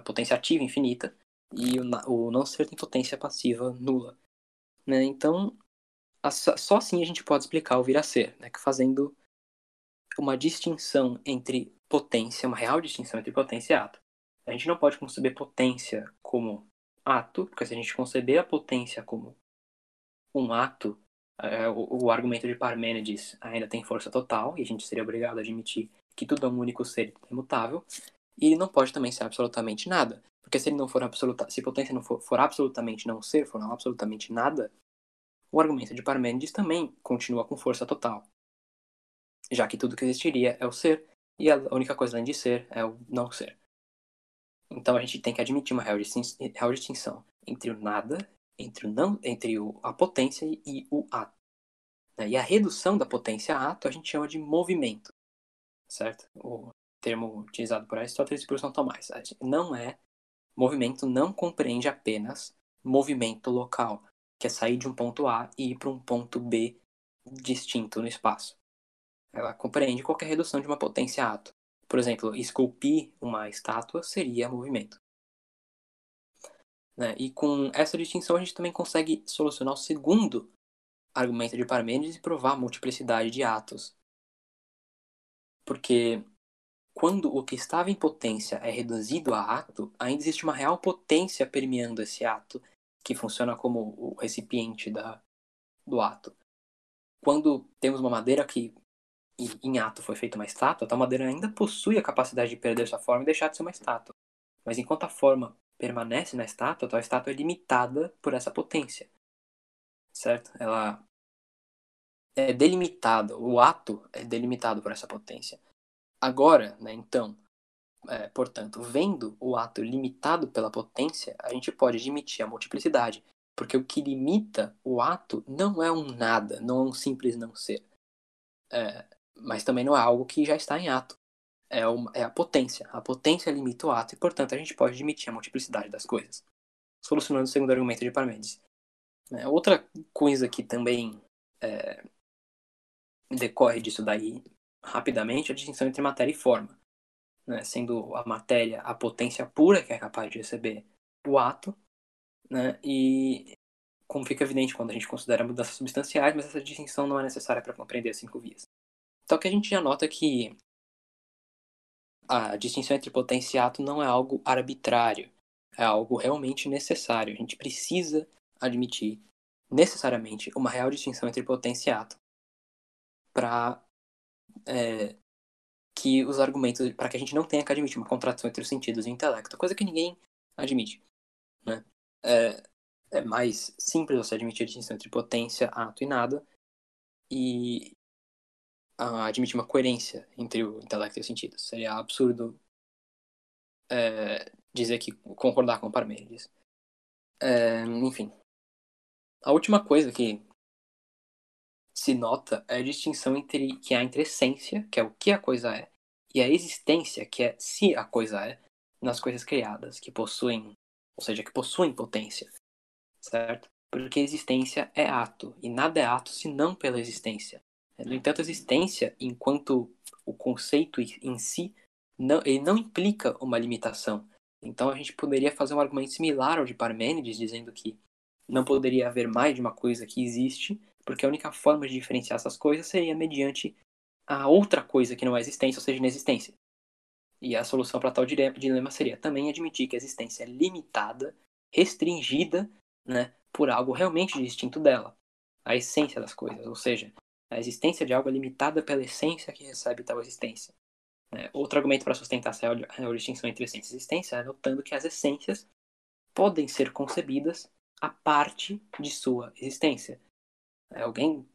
potência ativa infinita e o, o não ser tem potência passiva nula. Né? Então, só assim a gente pode explicar o vir a ser, né? fazendo uma distinção entre potência, uma real distinção entre potência e ato. A gente não pode conceber potência como ato, porque se a gente conceber a potência como um ato, é, o, o, argumento de Parmênides ainda tem força total, e a gente seria obrigado a admitir que tudo é um único ser imutável, e ele não pode também ser absolutamente nada. Porque se ele não for absoluta, se potência não for, for absolutamente não ser, for não absolutamente nada, o argumento de Parmênides também continua com força total. Já que tudo que existiria é o ser, e a única coisa além de ser é o não ser. Então a gente tem que admitir uma real distinção entre o nada, entre, o não, entre o, a potência e o ato. Né? E a redução da potência a ato a gente chama de movimento, certo? O termo utilizado por Aristóteles e por São Tomás. Não é movimento, não compreende apenas movimento local, que é sair de um ponto A e ir para um ponto B distinto no espaço. Ela compreende qualquer redução de uma potência ato. Por exemplo, esculpir uma estátua seria movimento. Né? E com essa distinção a gente também consegue solucionar o segundo argumento de Parmênides e provar a multiplicidade de atos. Porque quando o que estava em potência é reduzido a ato, ainda existe uma real potência permeando esse ato, que funciona como o recipiente da, do ato. Quando temos uma madeira que em ato foi feita uma estátua, tal madeira ainda possui a capacidade de perder sua forma e deixar de ser uma estátua. Mas enquanto a forma permanece na estátua, tal estátua é limitada por essa potência. Certo? Ela é delimitada, o ato é delimitado por essa potência. Agora, né, então, é, portanto, vendo o ato limitado pela potência, a gente pode admitir a multiplicidade, porque o que limita o ato não é um nada, não é um simples não ser. É, mas também não é algo que já está em ato. É, uma, é a potência. A potência limita o ato e, portanto, a gente pode admitir a multiplicidade das coisas. Solucionando o segundo argumento de Parmênides. É, outra coisa que também é, decorre disso daí rapidamente é a distinção entre matéria e forma. Né? Sendo a matéria a potência pura que é capaz de receber o ato, né? e como fica evidente quando a gente considera mudanças substanciais, mas essa distinção não é necessária para compreender as cinco vias. Só que a gente já nota que a distinção entre potência e ato não é algo arbitrário, é algo realmente necessário. A gente precisa admitir necessariamente uma real distinção entre potência e ato para é, que os argumentos, para que a gente não tenha que admitir uma contradição entre os sentidos e o intelecto, coisa que ninguém admite. Né? É, é mais simples você admitir a distinção entre potência, ato e nada, e uh, admitir uma coerência entre o intelecto e os sentidos. Seria absurdo é, dizer que concordar com Parmênides. É, enfim. A última coisa que se nota é a distinção entre, que há entre essência, que é o que a coisa é, e a existência, que é se a coisa é, nas coisas criadas, que possuem, ou seja, que possuem potência, certo? Porque existência é ato, e nada é ato senão pela existência. No entanto, existência, enquanto o conceito em si, não, ele não implica uma limitação. Então a gente poderia fazer um argumento similar ao de Parmênides, dizendo que não poderia haver mais de uma coisa que existe, porque a única forma de diferenciar essas coisas seria mediante a outra coisa que não é existência, ou seja, inexistência. E a solução para tal dilema seria também admitir que a existência é limitada, restringida, né, por algo realmente distinto dela. a essência das coisas, ou seja, a existência de algo é limitada pela essência que recebe tal existência. É, outro argumento para sustentar a distinção entre essência e existência é notando que as essências podem ser concebidas a parte de sua existência. É, alguém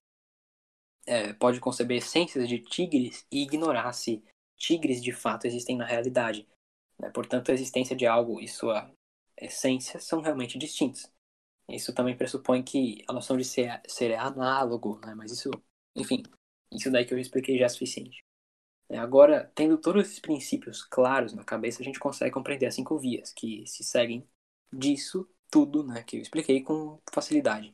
é, pode conceber essências de tigres e ignorar se tigres de fato existem na realidade. Né? Portanto, a existência de algo e sua essência são realmente distintos. Isso também pressupõe que a noção de ser, ser é análogo, né? mas isso, enfim, isso daí que eu expliquei já é suficiente. É, agora, tendo todos esses princípios claros na cabeça, a gente consegue compreender as cinco vias que se seguem disso tudo né, que eu expliquei com facilidade.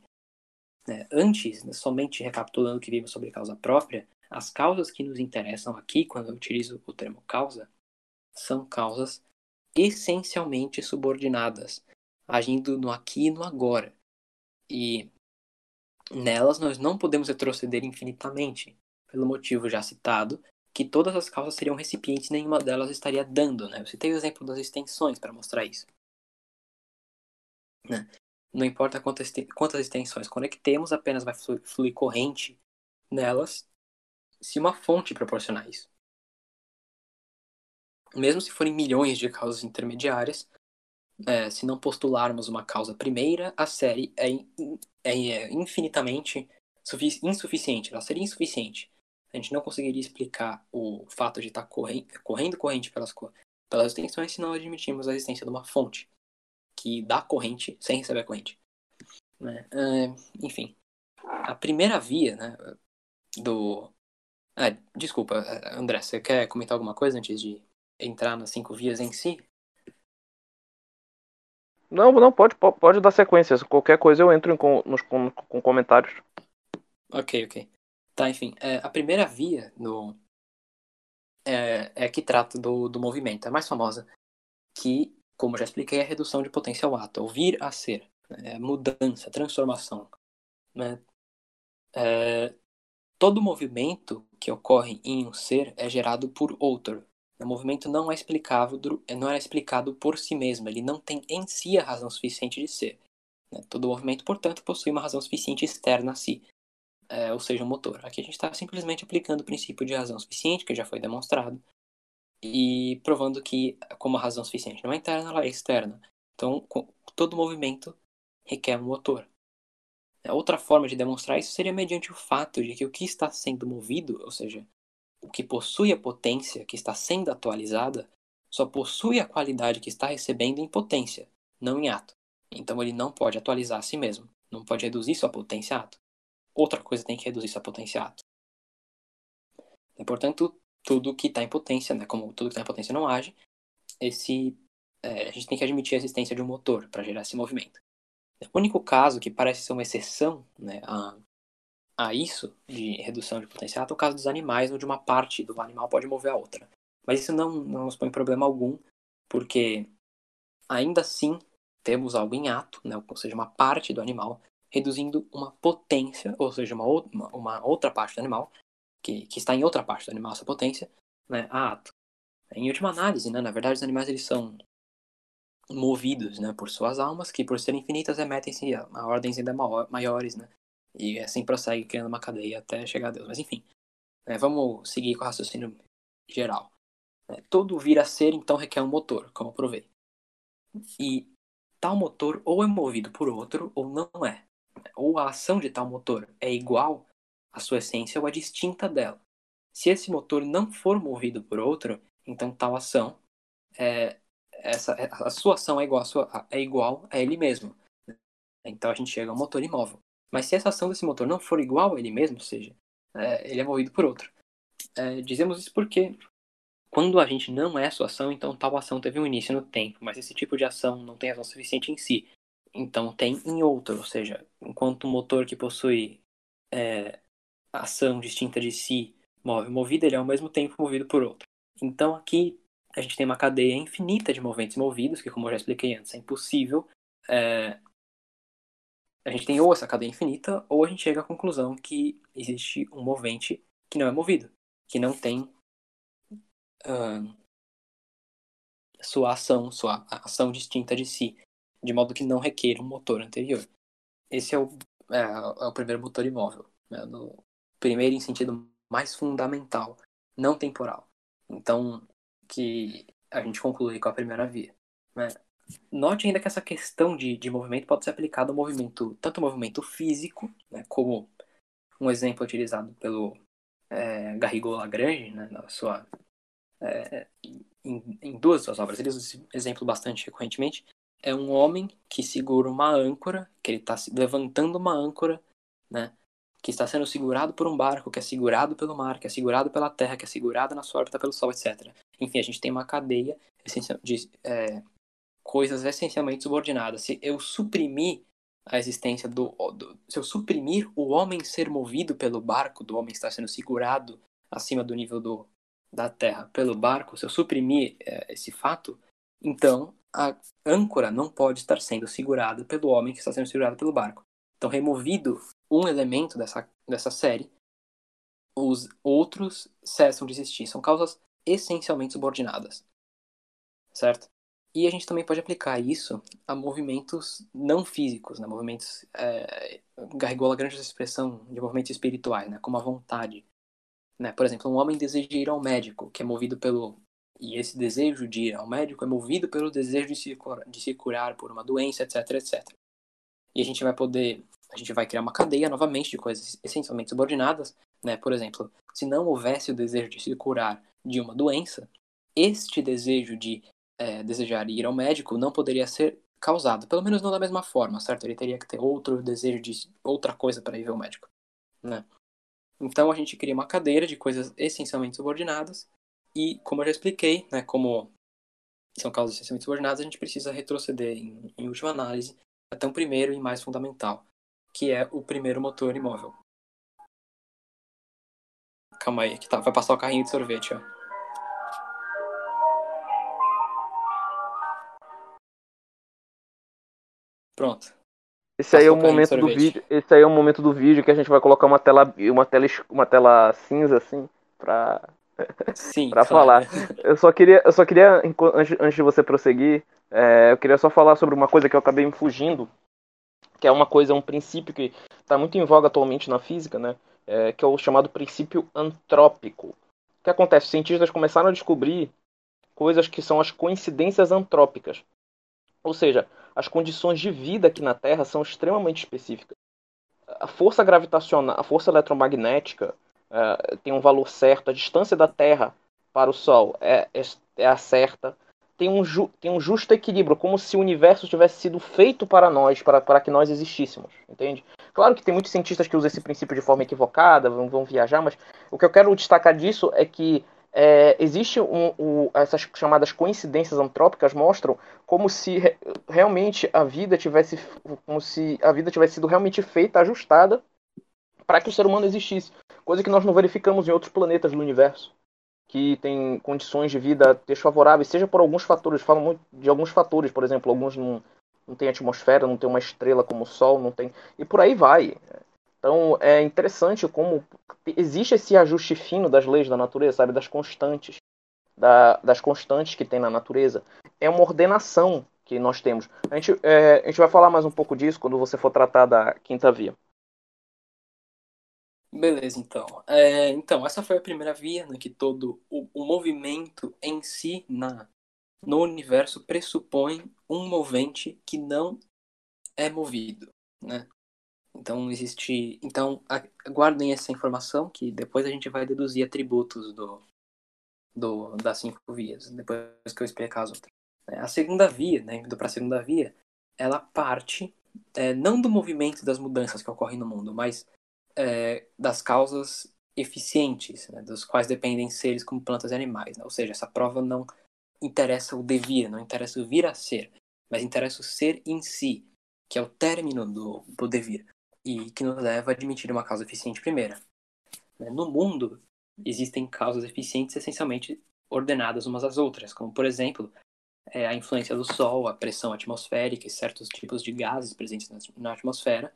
É, antes, né, somente recapitulando o que vimos sobre causa própria, as causas que nos interessam aqui, quando eu utilizo o termo causa, são causas essencialmente subordinadas, agindo no aqui e no agora. E nelas nós não podemos retroceder infinitamente, pelo motivo já citado, que todas as causas seriam recipientes e nenhuma delas estaria dando. Né? Eu citei o exemplo das extensões para mostrar isso. Não importa quantas, quantas extensões conectemos, apenas vai fluir corrente nelas se uma fonte proporcionar isso. Mesmo se forem milhões de causas intermediárias, é, se não postularmos uma causa primeira, a série é, é, é infinitamente insuficiente. Ela seria insuficiente. A gente não conseguiria explicar o fato de estar correndo, correndo corrente pelas, pelas extensões se não admitirmos a existência de uma fonte que dá corrente sem receber a corrente. Né? É, enfim, a primeira via né, do. Ah, desculpa, André, você quer comentar alguma coisa antes de entrar nas cinco vias em si? Não, não, pode, pode dar sequência. Qualquer coisa eu entro com, nos, com, com comentários. Ok, ok. Tá, enfim. É, a primeira via no, é, é que trata do, do movimento. É a mais famosa. Que, como já expliquei, é a redução de potência ao ato. Ouvir a ser. É, mudança, transformação. Né? É, todo movimento que ocorre em um ser é gerado por outro. O movimento não é explicável, não é explicado por si mesmo, ele não tem em si a razão suficiente de ser. Né? Todo movimento, portanto, possui uma razão suficiente externa a si, é, ou seja, o motor. Aqui a gente está simplesmente aplicando o princípio de razão suficiente, que já foi demonstrado, e provando que, como a razão suficiente não é interna, ela é externa. Então, todo movimento requer um motor. Outra forma de demonstrar isso seria mediante o fato de que o que está sendo movido, ou seja, o que possui a potência que está sendo atualizada só possui a qualidade que está recebendo em potência, não em ato. Então ele não pode atualizar a si mesmo, não pode reduzir sua potência a ato. Outra coisa tem que reduzir sua potência a ato. E, portanto, tudo que está em potência, né, como tudo que está em potência não age, esse, é, a gente tem que admitir a existência de um motor para gerar esse movimento. O único caso que parece ser uma exceção né, a, a isso de redução de potencial é o caso dos animais, onde uma parte do animal pode mover a outra. Mas isso não, não nos põe problema algum, porque ainda assim temos algo em ato, né, ou seja, uma parte do animal reduzindo uma potência, ou seja, uma, uma, uma outra parte do animal, que, que está em outra parte do animal, essa potência, né, a ato. Em última análise, né, na verdade, os animais eles são movidos né, por suas almas, que por serem infinitas remetem-se a, a ordens ainda maiores, né, e assim prossegue criando uma cadeia até chegar a Deus. Mas enfim, né, vamos seguir com o raciocínio geral. É, todo vir a ser, então, requer um motor, como eu provei. E tal motor ou é movido por outro ou não é. Ou a ação de tal motor é igual à sua essência ou é distinta dela. Se esse motor não for movido por outro, então tal ação é, essa, a sua ação é igual, a sua, é igual a ele mesmo. Então a gente chega ao motor imóvel. Mas se essa ação desse motor não for igual a ele mesmo, ou seja, é, ele é movido por outro. É, dizemos isso porque quando a gente não é sua ação, então tal ação teve um início no tempo, mas esse tipo de ação não tem ação suficiente em si. Então tem em outro, ou seja, enquanto o motor que possui é, ação distinta de si move movido, ele é ao mesmo tempo movido por outro. Então aqui a gente tem uma cadeia infinita de movimentos movidos, que como eu já expliquei antes, é impossível é, a gente tem ou essa cadeia infinita, ou a gente chega à conclusão que existe um movente que não é movido, que não tem uh, sua ação, sua ação distinta de si, de modo que não requer um motor anterior. Esse é o, é, é o primeiro motor imóvel. Né? No primeiro em sentido mais fundamental, não temporal. Então, que a gente conclui com a primeira via. Né? Note ainda que essa questão de, de movimento pode ser aplicada ao movimento, tanto ao movimento físico, né, como um exemplo utilizado pelo é, Garrigou Lagrange, né, na sua, é, em, em, duas suas obras. Ele usa esse exemplo bastante recorrentemente. É um homem que segura uma âncora, que ele está levantando uma âncora, né, que está sendo segurado por um barco, que é segurado pelo mar, que é segurado pela terra, que é segurado na sua órbita pelo Sol, etc. Enfim, a gente tem uma cadeia de é, coisas essencialmente subordinadas. Se eu suprimir a existência do, do, se eu suprimir o homem ser movido pelo barco, do homem estar sendo segurado acima do nível do, da terra pelo barco, se eu suprimir é, esse fato, então a âncora não pode estar sendo segurada pelo homem que está sendo segurado pelo barco. Então, removido um elemento dessa, dessa série, os outros cessam de existir. São causas essencialmente subordinadas. Certo? E a gente também pode aplicar isso a movimentos não físicos, né? movimentos. É, Garrigola grande expressão de movimentos espirituais, né? como a vontade. Né? Por exemplo, um homem deseja ir ao médico, que é movido pelo. E esse desejo de ir ao médico é movido pelo desejo de se, de se curar por uma doença, etc, etc. E a gente vai poder. A gente vai criar uma cadeia novamente de coisas essencialmente subordinadas. Né? Por exemplo, se não houvesse o desejo de se curar de uma doença, este desejo de é, desejar ir ao médico não poderia ser causado, pelo menos não da mesma forma, certo? Ele teria que ter outro desejo de outra coisa para ir ver o médico, né? Então a gente cria uma cadeira de coisas essencialmente subordinadas e, como eu já expliquei, né, como são causas essencialmente subordinadas, a gente precisa retroceder em, em última análise até um primeiro e mais fundamental, que é o primeiro motor imóvel. Calma aí, que tá, vai passar o carrinho de sorvete, ó. Pronto. Esse aí é o momento do vídeo. Esse aí é o momento do vídeo que a gente vai colocar uma tela, uma tela, uma tela cinza assim para Sim, para falar. Eu só queria, eu só queria antes, antes de você prosseguir, é, eu queria só falar sobre uma coisa que eu acabei me fugindo, que é uma coisa, um princípio que está muito em voga atualmente na física, né? É, que é o chamado princípio antrópico. O que acontece? Os cientistas começaram a descobrir coisas que são as coincidências antrópicas. Ou seja, as condições de vida aqui na Terra são extremamente específicas. A força gravitacional, a força eletromagnética uh, tem um valor certo, a distância da Terra para o Sol é, é, é a certa. Tem um, ju, tem um justo equilíbrio, como se o universo tivesse sido feito para nós, para, para que nós existíssemos, entende? Claro que tem muitos cientistas que usam esse princípio de forma equivocada, vão, vão viajar, mas o que eu quero destacar disso é que é, existe um, um, essas chamadas coincidências antrópicas mostram como se re, realmente a vida tivesse como se a vida tivesse sido realmente feita ajustada para que o ser humano existisse coisa que nós não verificamos em outros planetas do universo que tem condições de vida desfavoráveis seja por alguns fatores falam muito de alguns fatores por exemplo alguns não, não tem atmosfera não tem uma estrela como o Sol não tem e por aí vai então é interessante como existe esse ajuste fino das leis da natureza, sabe, das constantes, da, das constantes que tem na natureza. É uma ordenação que nós temos. A gente, é, a gente vai falar mais um pouco disso quando você for tratar da quinta via. Beleza, então. É, então, essa foi a primeira via, né, que todo o, o movimento em si na, no universo pressupõe um movente que não é movido, né? Então existe. Então guardem essa informação que depois a gente vai deduzir atributos do, do das cinco vias, depois que eu explicar as outras. É, a segunda via, né, indo para a segunda via, ela parte é, não do movimento das mudanças que ocorrem no mundo, mas é, das causas eficientes, né, dos quais dependem seres como plantas e animais. Né? Ou seja, essa prova não interessa o devir, não interessa o vir a ser, mas interessa o ser em si, que é o término do, do devir e que nos leva a admitir uma causa eficiente primeira. Né? No mundo, existem causas eficientes essencialmente ordenadas umas às outras, como, por exemplo, é, a influência do Sol, a pressão atmosférica e certos tipos de gases presentes na atmosfera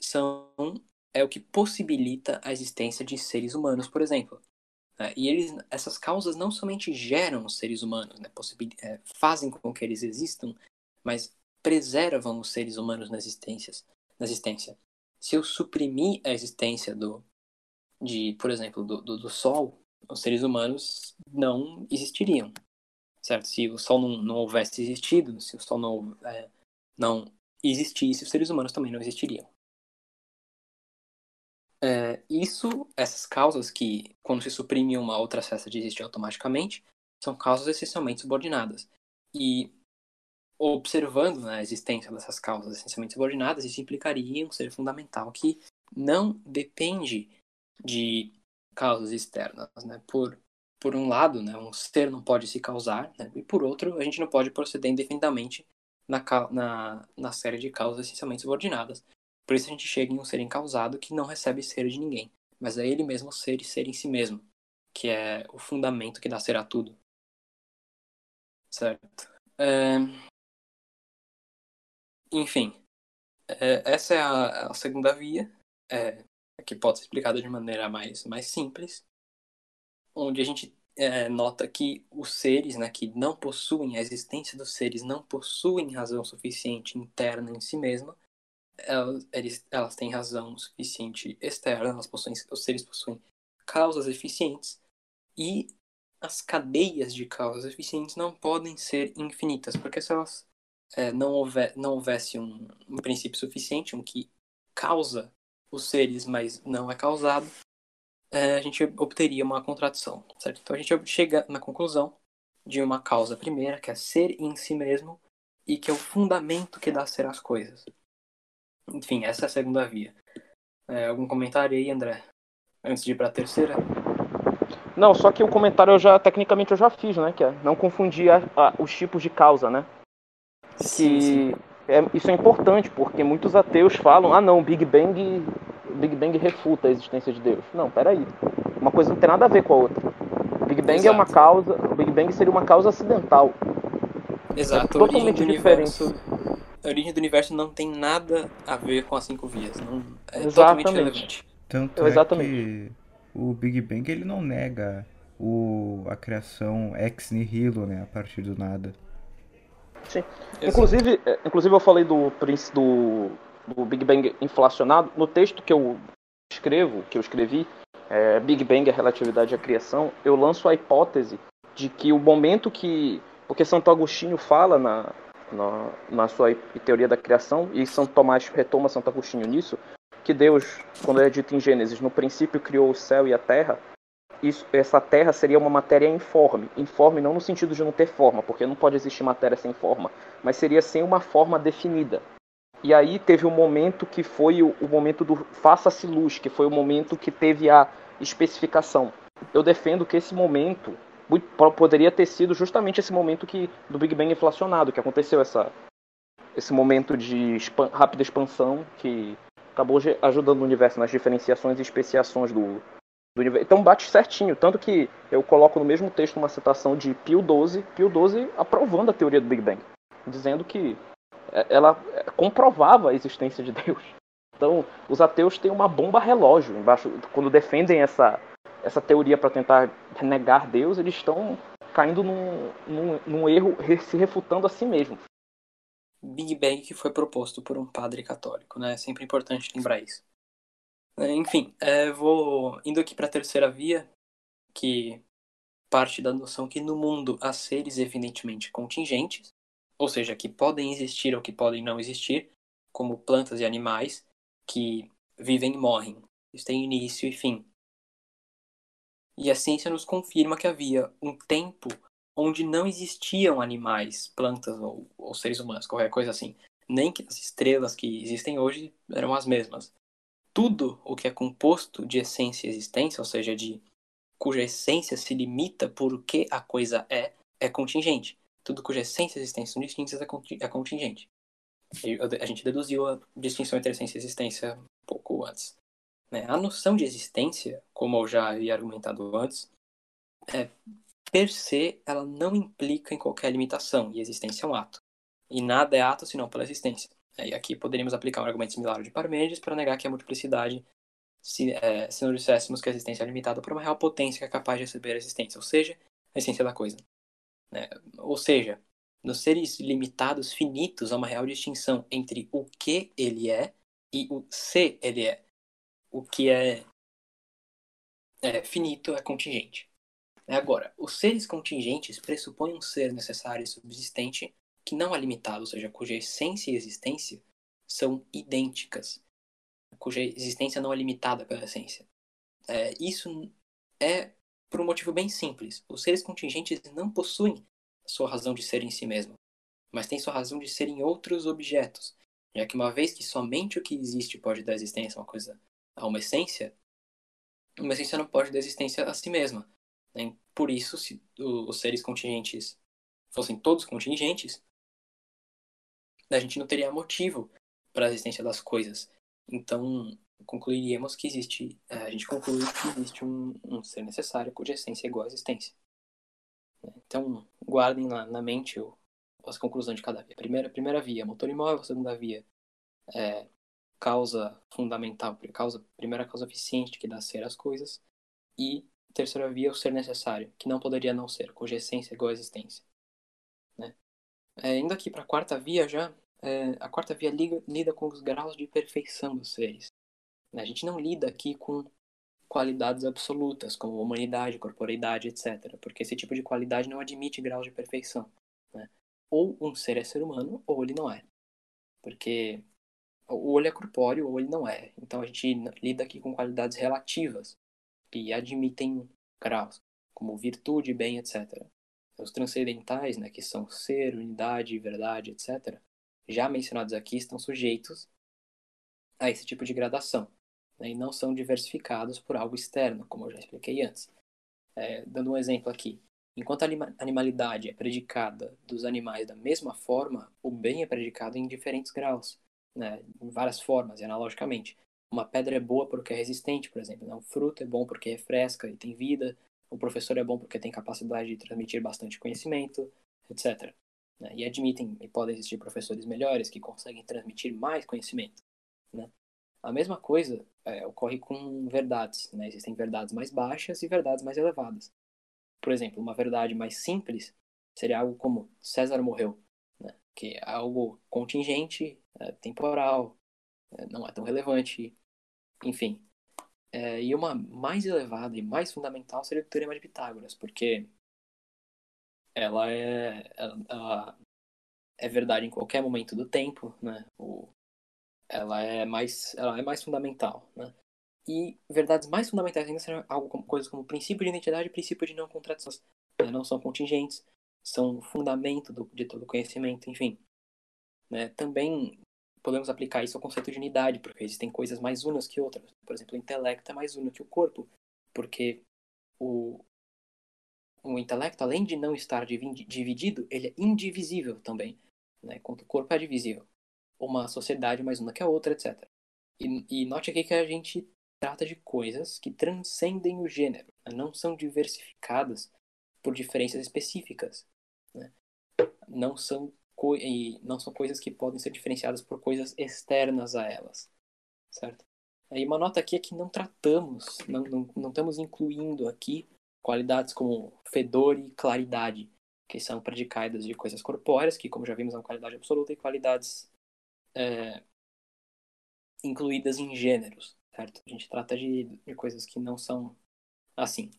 são é o que possibilita a existência de seres humanos, por exemplo. Né? E eles, essas causas não somente geram os seres humanos, né? é, fazem com que eles existam, mas preservam os seres humanos na existência na existência. se eu suprimir a existência do, de, por exemplo, do, do, do Sol, os seres humanos não existiriam, certo? Se o Sol não, não houvesse existido, se o Sol não, é, não existisse, os seres humanos também não existiriam. É, isso, essas causas que, quando se suprime uma outra cessa de existir automaticamente, são causas essencialmente subordinadas. E observando né, a existência dessas causas essencialmente subordinadas, isso implicaria um ser fundamental que não depende de causas externas. Né? Por, por um lado, né, um ser não pode se causar, né? e por outro, a gente não pode proceder indefinidamente na, na, na série de causas essencialmente subordinadas. Por isso a gente chega em um ser encausado que não recebe ser de ninguém, mas é ele mesmo ser e ser em si mesmo, que é o fundamento que dá ser a tudo. Certo. É... Enfim, é, essa é a, a segunda via, é, que pode ser explicada de maneira mais, mais simples, onde a gente é, nota que os seres né, que não possuem, a existência dos seres não possuem razão suficiente interna em si mesma, elas, elas têm razão suficiente externa, elas possuem, os seres possuem causas eficientes e as cadeias de causas eficientes não podem ser infinitas, porque se elas é, não, houver, não houvesse um, um princípio suficiente, um que causa os seres, mas não é causado, é, a gente obteria uma contradição, certo? Então a gente chega na conclusão de uma causa primeira, que é ser em si mesmo, e que é o fundamento que dá ser às coisas. Enfim, essa é a segunda via. É, algum comentário aí, André? Antes de ir para a terceira? Não, só que o comentário eu já, tecnicamente, eu já fiz, né? Que é não confundir a, a, os tipos de causa, né? Sim, que sim. É, isso é importante, porque muitos ateus falam, ah não, Big Bang, Big Bang refuta a existência de Deus. Não, peraí. Uma coisa não tem nada a ver com a outra. Big Bang Exato. é uma causa. O Big Bang seria uma causa acidental. Exato, É totalmente diferente. universo. A origem do universo não tem nada a ver com as cinco vias. Não, é Exatamente. totalmente relevante. Tanto Exatamente. é que o Big Bang ele não nega o, a criação ex nihilo, né, a partir do nada. Sim. Exato. Inclusive, é, inclusive eu falei do, do, do Big Bang inflacionado. No texto que eu escrevo, que eu escrevi, é, Big Bang, a relatividade à criação, eu lanço a hipótese de que o momento que. Porque Santo Agostinho fala na, na, na sua teoria da criação, e Santo Tomás retoma Santo Agostinho nisso, que Deus, quando é dito em Gênesis, no princípio criou o céu e a terra, isso, essa terra seria uma matéria informe. Informe não no sentido de não ter forma, porque não pode existir matéria sem forma, mas seria sem uma forma definida. E aí teve um momento que foi o, o momento do faça-se luz, que foi o momento que teve a especificação. Eu defendo que esse momento poderia ter sido justamente esse momento que do Big Bang inflacionado, que aconteceu essa esse momento de expan- rápida expansão que acabou ajudando o universo nas diferenciações e especiações do, do universo. Então bate certinho, tanto que eu coloco no mesmo texto uma citação de Pio XII, Pio XII aprovando a teoria do Big Bang, dizendo que é, ela é, comprovava a existência de Deus. Então, os ateus têm uma bomba relógio embaixo. Quando defendem essa, essa teoria para tentar negar Deus, eles estão caindo num, num, num erro, se refutando a si mesmo. Big Bang que foi proposto por um padre católico, né? É sempre importante lembrar isso. É, Enfim, é, vou indo aqui para a terceira via, que parte da noção que no mundo há seres evidentemente contingentes, ou seja, que podem existir ou que podem não existir, como plantas e animais, que vivem e morrem. Isso tem início e fim. E a ciência nos confirma que havia um tempo onde não existiam animais, plantas ou, ou seres humanos, qualquer coisa assim. Nem que as estrelas que existem hoje eram as mesmas. Tudo o que é composto de essência e existência, ou seja, de cuja essência se limita por que a coisa é, é contingente. Tudo cuja essência e existência são distintas é é contingente. A gente deduziu a distinção entre essência e existência um pouco antes. né? A noção de existência, como eu já havia argumentado antes, é per se, ela não implica em qualquer limitação, e existência é um ato. E nada é ato senão pela existência. É, E aqui poderíamos aplicar um argumento similar ao de Parmênides para negar que a multiplicidade, se, é, se não disséssemos que a existência é limitada por uma real potência que é capaz de receber a existência, ou seja, a essência da coisa. né? Ou seja, nos seres limitados finitos há uma real distinção entre o que ele é E o C, ele é o que é, é finito, é contingente. Agora, os seres contingentes pressupõem um ser necessário e subsistente que não é limitado, ou seja, cuja essência e existência são idênticas, cuja existência não é limitada pela essência. É, isso é por um motivo bem simples. Os seres contingentes não possuem sua razão de ser em si mesmo, mas têm sua razão de ser em outros objetos, já que uma vez que somente o que existe pode dar existência a uma coisa, a uma essência, uma essência não pode dar existência a si mesma. Né? Por isso, se os seres contingentes fossem todos contingentes, a gente não teria motivo para a existência das coisas. Então, concluiríamos que existe, é, a gente conclui que existe um, um ser necessário cuja essência é igual à existência. Então, guardem na, na mente o, as conclusões de cada via. Primeira, primeira via, motor imóvel. Segunda via, é, causa fundamental, causa, primeira causa eficiente que dá ser às coisas. E terceira via, o ser necessário, que não poderia não ser, cuja essência é igual à existência. Né? É, indo aqui para a quarta via já, é, a quarta via liga, lida com os graus de perfeição dos seres. Né? A gente não lida aqui com qualidades absolutas, como humanidade, corporeidade, etc. Porque esse tipo de qualidade não admite graus de perfeição. Né? Ou um ser é ser humano, ou ele não é. Porque ou ele é corpóreo, ou ele não é. Então a gente lida aqui com qualidades relativas, que admitem graus, como virtude, bem, etc. Os transcendentais, né, que são ser, unidade, verdade, etc., já mencionados aqui, estão sujeitos a esse tipo de gradação né, e não são diversificados por algo externo, como eu já expliquei antes. É, dando um exemplo aqui, enquanto a animalidade é predicada dos animais da mesma forma, o bem é predicado em diferentes graus, né, em várias formas, e analogicamente. Uma pedra é boa porque é resistente, por exemplo. Né? Um fruto é bom porque refresca e tem vida. O professor é bom porque tem capacidade de transmitir bastante conhecimento, etc. Né? E admitem e podem existir professores melhores que conseguem transmitir mais conhecimento. Né? A mesma coisa é, ocorre com verdades. Né? Existem verdades mais baixas e verdades mais elevadas. Por exemplo, uma verdade mais simples seria algo como César morreu? Que é algo contingente, é, temporal, é, não é tão relevante, enfim. É, e uma mais elevada e mais fundamental seria o Teorema de Pitágoras, porque ela é, ela, ela é verdade em qualquer momento do tempo, né? O, ela é mais, ela é mais fundamental, né? E verdades mais fundamentais ainda são algo como coisas como princípio de identidade e princípio de não contradição. Né? Não são contingentes, são fundamento do, de todo conhecimento, enfim. Né? Também podemos aplicar isso ao conceito de unidade, porque existem coisas mais unas que outras. Por exemplo, o intelecto é mais uno que o corpo, porque o, o intelecto, além de não estar dividido, ele é indivisível também, né? enquanto o corpo é divisível uma sociedade mais uma que a outra, etc. E, e note aqui que a gente trata de coisas que transcendem o gênero, né? não são diversificadas por diferenças específicas. Né? Não, são e não são coisas que podem ser diferenciadas por coisas externas a elas. Certo? E uma nota aqui é que não tratamos, não, não, não estamos incluindo aqui qualidades como fedor e claridade, que são predicadas de coisas corpóreas, que, como já vimos, são qualidade absoluta, e qualidades é, incluídas em gêneros, certo? A gente trata de, de coisas que não são assim.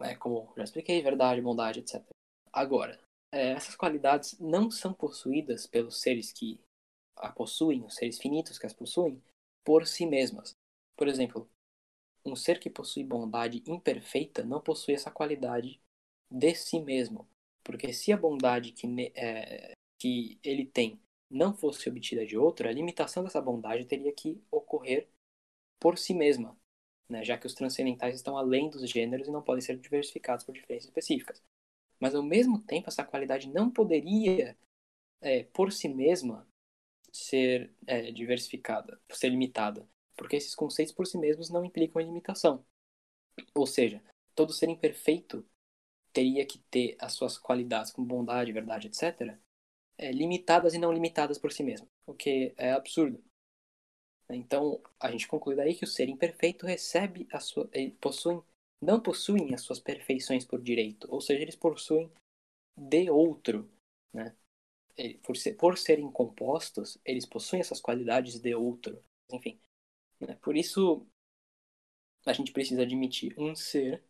É, como já expliquei, verdade, bondade, etc. Agora, é, essas qualidades não são possuídas pelos seres que a possuem, os seres finitos que as possuem, por si mesmas. Por exemplo, um ser que possui bondade imperfeita não possui essa qualidade de si mesmo. Porque se a bondade que, é, que ele tem não fosse obtida de outro, a limitação dessa bondade teria que ocorrer por si mesma, né? já que os transcendentais estão além dos gêneros e não podem ser diversificados por diferenças específicas. Mas ao mesmo tempo, essa qualidade não poderia, é, por si mesma, ser é, diversificada, ser limitada, porque esses conceitos por si mesmos não implicam limitação. Ou seja, todo ser imperfeito teria que ter as suas qualidades como bondade, verdade, etc., é, limitadas e não limitadas por si mesmo, o que é absurdo. Então, a gente conclui daí que o ser imperfeito recebe a sua, possuem, não possuem as suas perfeições por direito, ou seja, eles possuem de outro, né? por, ser, por serem compostos, eles possuem essas qualidades de outro. Enfim. Né? Por isso, a gente precisa admitir um ser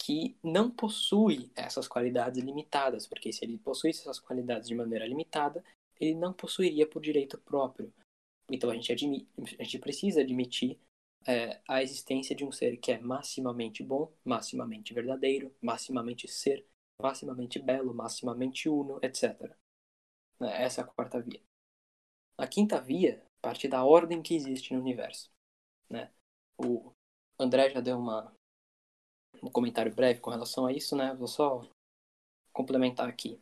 que não possui essas qualidades limitadas, porque se ele possuísse essas qualidades de maneira limitada, ele não possuiria por direito próprio. Então a gente, admite, a gente precisa admitir é, a existência de um ser que é maximamente bom, maximamente verdadeiro, maximamente ser, maximamente belo, maximamente uno, etc. Né, essa é a quarta via. A quinta via parte da ordem que existe no universo. Né? O André já deu uma, um comentário breve com relação a isso, né? Vou só complementar aqui.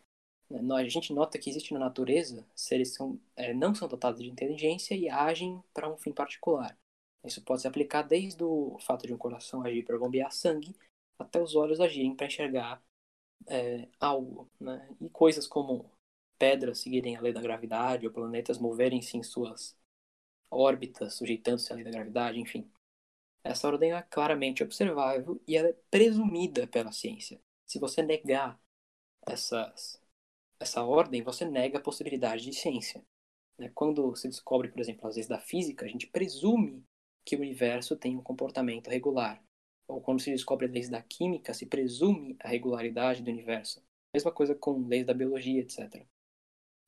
A gente nota que existe na natureza seres que são, é, não são dotados de inteligência e agem para um fim particular. Isso pode se aplicar desde o fato de um coração agir para bombear sangue até os olhos agirem para enxergar é, algo. Né? E coisas como pedras seguirem a lei da gravidade ou planetas moverem-se em suas órbitas, sujeitando-se à lei da gravidade, enfim. Essa ordem é claramente observável e ela é presumida pela ciência. Se você negar essas, essa ordem, você nega a possibilidade de ciência. Né? Quando se descobre, por exemplo, as leis da física, a gente presume que o universo tem um comportamento regular. Ou quando se descobre leis da química, se presume a regularidade do universo. Mesma coisa com leis da biologia, etc.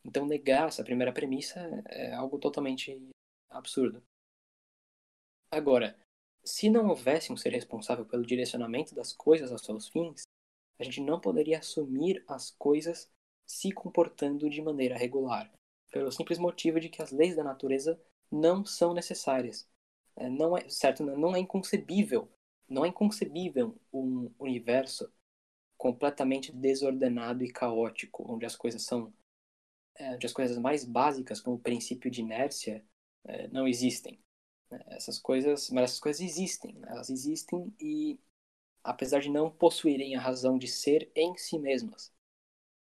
Então, negar essa primeira premissa é algo totalmente absurdo. Agora, se não houvesse um ser responsável pelo direcionamento das coisas aos seus fins, a gente não poderia assumir as coisas se comportando de maneira regular, pelo simples motivo de que as leis da natureza não são necessárias. É, não é certo, não é inconcebível, não é inconcebível um universo completamente desordenado e caótico, onde as coisas são, é, onde as coisas mais básicas, como o princípio de inércia, é, não existem. Essas coisas, mas essas coisas existem, né? elas existem e apesar de não possuírem a razão de ser em si mesmas.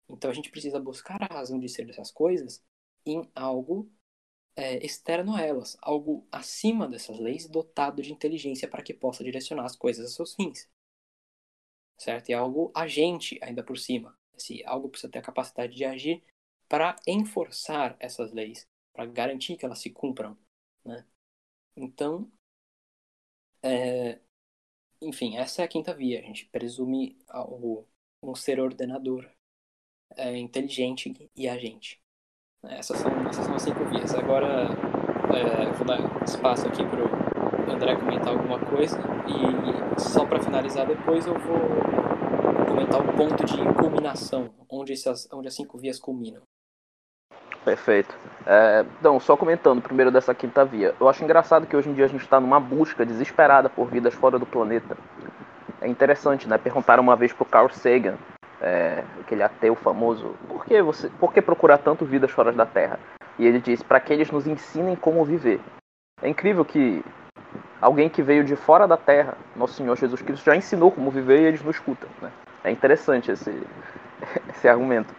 Então a gente precisa buscar a razão de ser dessas coisas em algo é, externo a elas, algo acima dessas leis, dotado de inteligência para que possa direcionar as coisas a seus fins. Certo? E algo agente ainda por cima. Esse algo precisa ter a capacidade de agir para enforçar essas leis, para garantir que elas se cumpram. Né? Então, é, enfim, essa é a quinta via. A gente presume algo, um ser ordenador, é, inteligente e agente. Essas são, essas são as cinco vias. Agora é, vou dar espaço aqui para o André comentar alguma coisa e só para finalizar depois eu vou comentar o ponto de culminação, onde, essas, onde as cinco vias culminam. Perfeito. É, então, só comentando primeiro dessa quinta via. Eu acho engraçado que hoje em dia a gente está numa busca desesperada por vidas fora do planeta. É interessante, né? Perguntaram uma vez pro Carl Sagan é, aquele ateu famoso, por que, você, por que procurar tanto vidas fora da Terra? E ele diz, para que eles nos ensinem como viver. É incrível que alguém que veio de fora da Terra, nosso Senhor Jesus Cristo, já ensinou como viver e eles não escutam. Né? É interessante esse, esse argumento.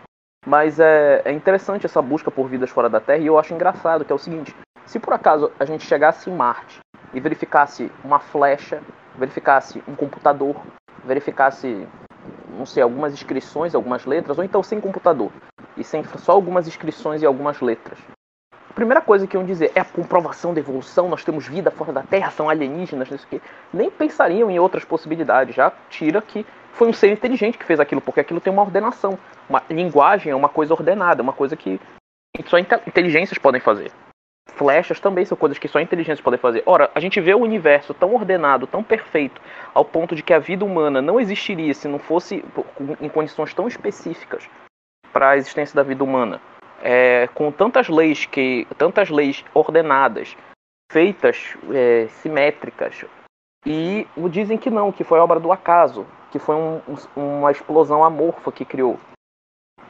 Mas é, é interessante essa busca por vidas fora da Terra e eu acho engraçado que é o seguinte: se por acaso a gente chegasse em Marte e verificasse uma flecha, verificasse um computador, verificasse não sei, algumas inscrições, algumas letras, ou então sem computador, e sem só algumas inscrições e algumas letras. A primeira coisa que iam dizer é a comprovação da evolução, nós temos vida fora da Terra, são alienígenas, não sei o quê. Nem pensariam em outras possibilidades, já tira que foi um ser inteligente que fez aquilo, porque aquilo tem uma ordenação. Uma linguagem é uma coisa ordenada, uma coisa que só inteligências podem fazer flechas também são coisas que só inteligência pode fazer. Ora, a gente vê o universo tão ordenado, tão perfeito, ao ponto de que a vida humana não existiria se não fosse em condições tão específicas para a existência da vida humana. É, com tantas leis que tantas leis ordenadas, feitas é, simétricas, e dizem que não, que foi obra do acaso, que foi um, uma explosão amorfa que criou.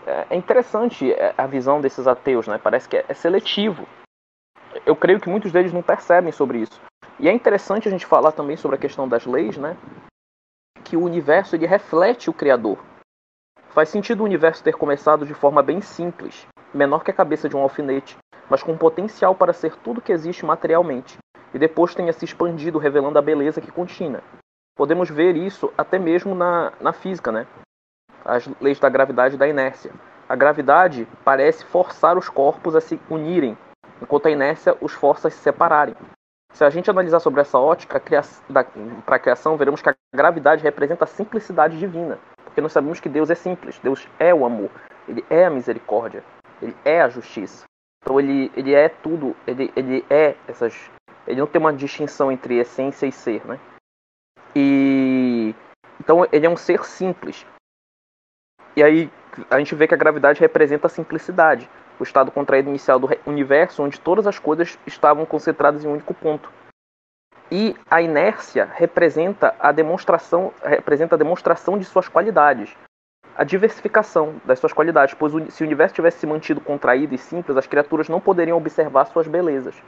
É, é interessante é, a visão desses ateus, né? Parece que é, é seletivo eu creio que muitos deles não percebem sobre isso. E é interessante a gente falar também sobre a questão das leis, né? Que o universo ele reflete o Criador. Faz sentido o universo ter começado de forma bem simples, menor que a cabeça de um alfinete, mas com potencial para ser tudo que existe materialmente, e depois tenha se expandido revelando a beleza que continha. Podemos ver isso até mesmo na, na física, né? As leis da gravidade e da inércia. a gravidade parece forçar os corpos a se unirem, enquanto a inércia os força a se separarem. Se a gente analisar sobre essa ótica para a criação, veremos que a gravidade representa a simplicidade divina, porque nós sabemos que Deus é simples, Deus é o amor, Ele é a misericórdia, Ele é a justiça. Então ele, ele é tudo, ele, ele é essas. Ele não tem uma distinção entre essência e ser, né? E então ele é um ser simples. E aí a gente vê que a gravidade representa a simplicidade, o estado contraído inicial do universo, onde todas as coisas estavam concentradas em um único ponto. E a inércia representa a demonstração, representa a demonstração de suas qualidades, a diversificação das suas qualidades, pois se o universo tivesse se mantido contraído e simples, as criaturas não poderiam observar suas belezas.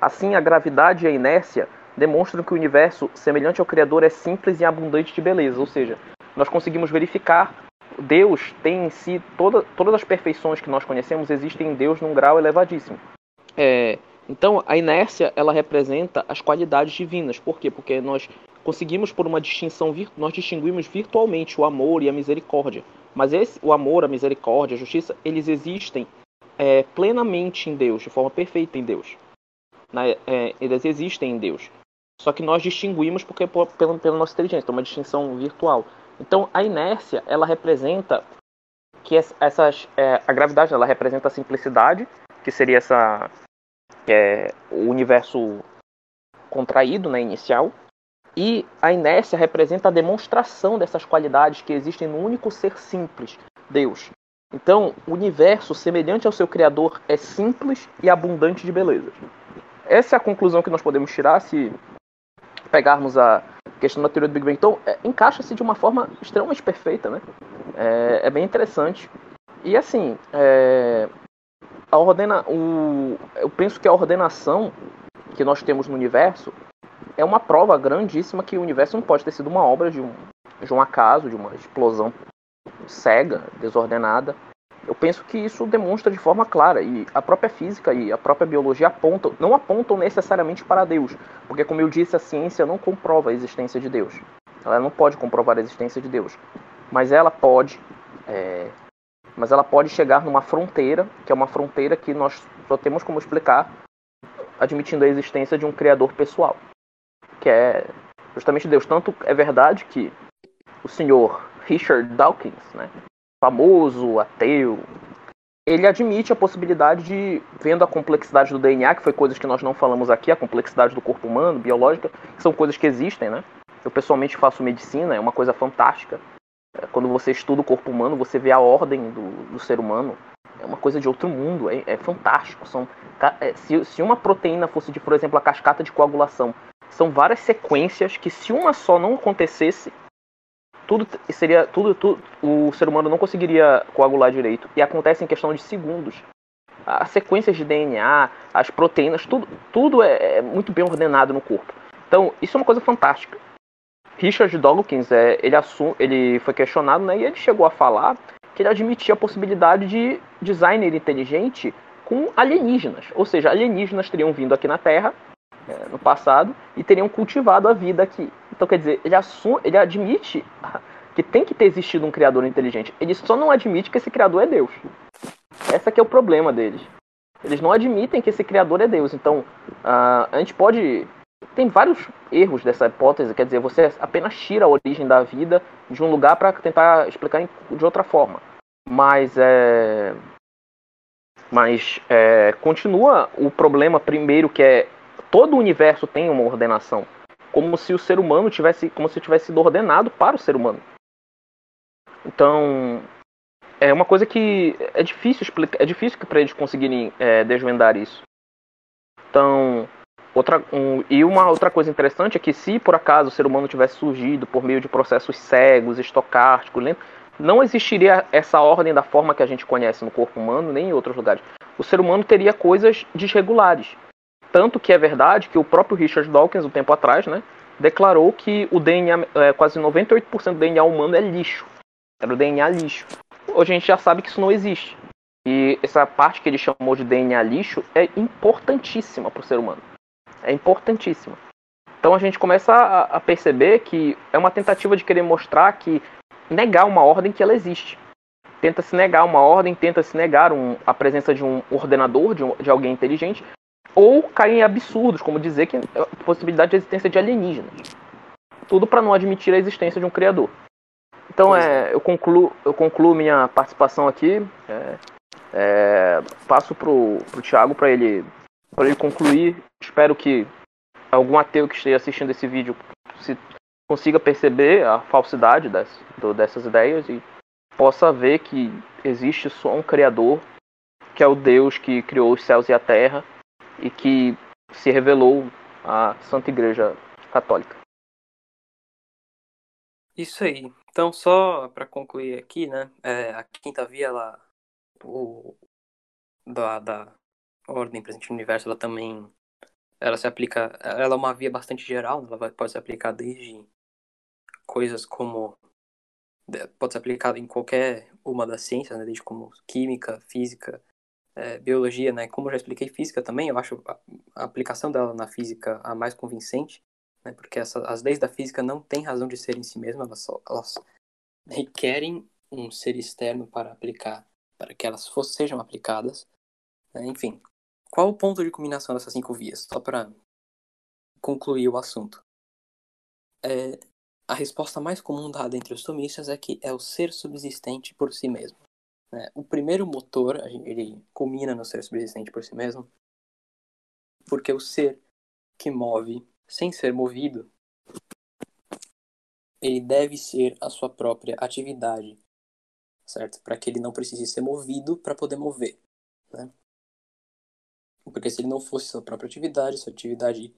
Assim, a gravidade e a inércia demonstram que o universo, semelhante ao Criador, é simples e abundante de beleza, ou seja, nós conseguimos verificar Deus tem em si toda, todas as perfeições que nós conhecemos existem em Deus num grau elevadíssimo. É, então a inércia ela representa as qualidades divinas. Por quê? Porque nós conseguimos por uma distinção nós distinguimos virtualmente o amor e a misericórdia. Mas esse, o amor, a misericórdia, a justiça, eles existem é, plenamente em Deus, de forma perfeita em Deus. Né? É, eles existem em Deus. Só que nós distinguimos porque pela, pela nossa inteligência, então, uma distinção virtual. Então a inércia ela representa que essas é, a gravidade ela representa a simplicidade, que seria essa é, o universo contraído, né, inicial, e a inércia representa a demonstração dessas qualidades que existem no único ser simples, Deus. Então, o universo, semelhante ao seu Criador, é simples e abundante de beleza. Essa é a conclusão que nós podemos tirar se pegarmos a questão da teoria do Big Bang. Então, é, encaixa-se de uma forma extremamente perfeita, né? É, é bem interessante. E assim, é, a ordena, o, eu penso que a ordenação que nós temos no universo é uma prova grandíssima que o universo não pode ter sido uma obra de um, de um acaso, de uma explosão cega, desordenada. Eu penso que isso demonstra de forma clara e a própria física e a própria biologia apontam, não apontam necessariamente para Deus, porque como eu disse, a ciência não comprova a existência de Deus. Ela não pode comprovar a existência de Deus, mas ela pode, é, mas ela pode chegar numa fronteira, que é uma fronteira que nós só temos como explicar admitindo a existência de um criador pessoal, que é justamente Deus. Tanto é verdade que o senhor Richard Dawkins, né, famoso, ateu, ele admite a possibilidade de, vendo a complexidade do DNA, que foi coisas que nós não falamos aqui, a complexidade do corpo humano, biológica, que são coisas que existem, né? Eu pessoalmente faço medicina, é uma coisa fantástica. É, quando você estuda o corpo humano, você vê a ordem do, do ser humano. É uma coisa de outro mundo, é, é fantástico. São, é, se, se uma proteína fosse de, por exemplo, a cascata de coagulação, são várias sequências que, se uma só não acontecesse, tudo seria tudo, tudo, o ser humano não conseguiria coagular direito. E acontece em questão de segundos. As sequências de DNA as proteínas tudo tudo é, é muito bem ordenado no corpo. Então isso é uma coisa fantástica. Richard Dawkins é, ele assum, ele foi questionado né, e ele chegou a falar que ele admitia a possibilidade de designer inteligente com alienígenas. Ou seja alienígenas teriam vindo aqui na Terra é, no passado e teriam cultivado a vida aqui. Então, quer dizer, ele, assume, ele admite que tem que ter existido um criador inteligente. Ele só não admite que esse criador é Deus. Que é o problema deles. Eles não admitem que esse criador é Deus. Então, uh, a gente pode. Tem vários erros dessa hipótese. Quer dizer, você apenas tira a origem da vida de um lugar para tentar explicar de outra forma. Mas é. Mas é, continua o problema primeiro que é todo o universo tem uma ordenação, como se o ser humano tivesse, como se tivesse sido ordenado para o ser humano. Então, é uma coisa que é difícil explicar, é difícil para eles conseguirem é, desvendar isso. Então, outra um, e uma outra coisa interessante é que se por acaso o ser humano tivesse surgido por meio de processos cegos, estocásticos, não existiria essa ordem da forma que a gente conhece no corpo humano nem em outros lugares. O ser humano teria coisas desregulares. Tanto que é verdade que o próprio Richard Dawkins, um tempo atrás, né, declarou que o DNA, é, quase 98% do DNA humano é lixo. Era o DNA lixo. Hoje a gente já sabe que isso não existe. E essa parte que ele chamou de DNA lixo é importantíssima para o ser humano. É importantíssima. Então a gente começa a, a perceber que é uma tentativa de querer mostrar que negar uma ordem que ela existe. tenta se negar uma ordem, tenta se negar um, a presença de um ordenador, de, um, de alguém inteligente, ou cai em absurdos, como dizer que a possibilidade de existência de alienígenas. Tudo para não admitir a existência de um criador. Então é, eu concluo, eu concluo minha participação aqui. É, é, passo pro, pro Thiago para ele, para ele concluir. Espero que algum ateu que esteja assistindo esse vídeo se consiga perceber a falsidade das, do, dessas ideias e possa ver que existe só um Criador, que é o Deus que criou os céus e a terra e que se revelou à Santa Igreja Católica. Isso aí. Então, só para concluir aqui, né? É, a quinta via, ela, o, da, da ordem presente no universo, ela também ela se aplica, ela é uma via bastante geral, ela pode ser aplicada desde coisas como pode ser aplicada em qualquer uma das ciências, né, desde como química, física, é, biologia, né? Como eu já expliquei física também, eu acho a, a aplicação dela na física a mais convincente, né? Porque essa, as leis da física não têm razão de ser em si mesmas, elas, elas requerem um ser externo para aplicar, para que elas fossem, sejam aplicadas. Né? Enfim, qual o ponto de combinação dessas cinco vias? Só para concluir o assunto. É, a resposta mais comum dada entre os tomistas é que é o ser subsistente por si mesmo. Né? O primeiro motor, ele culmina no ser subsistente por si mesmo, porque o ser que move sem ser movido, ele deve ser a sua própria atividade, certo? Para que ele não precise ser movido para poder mover, né? Porque se ele não fosse sua própria atividade, sua atividade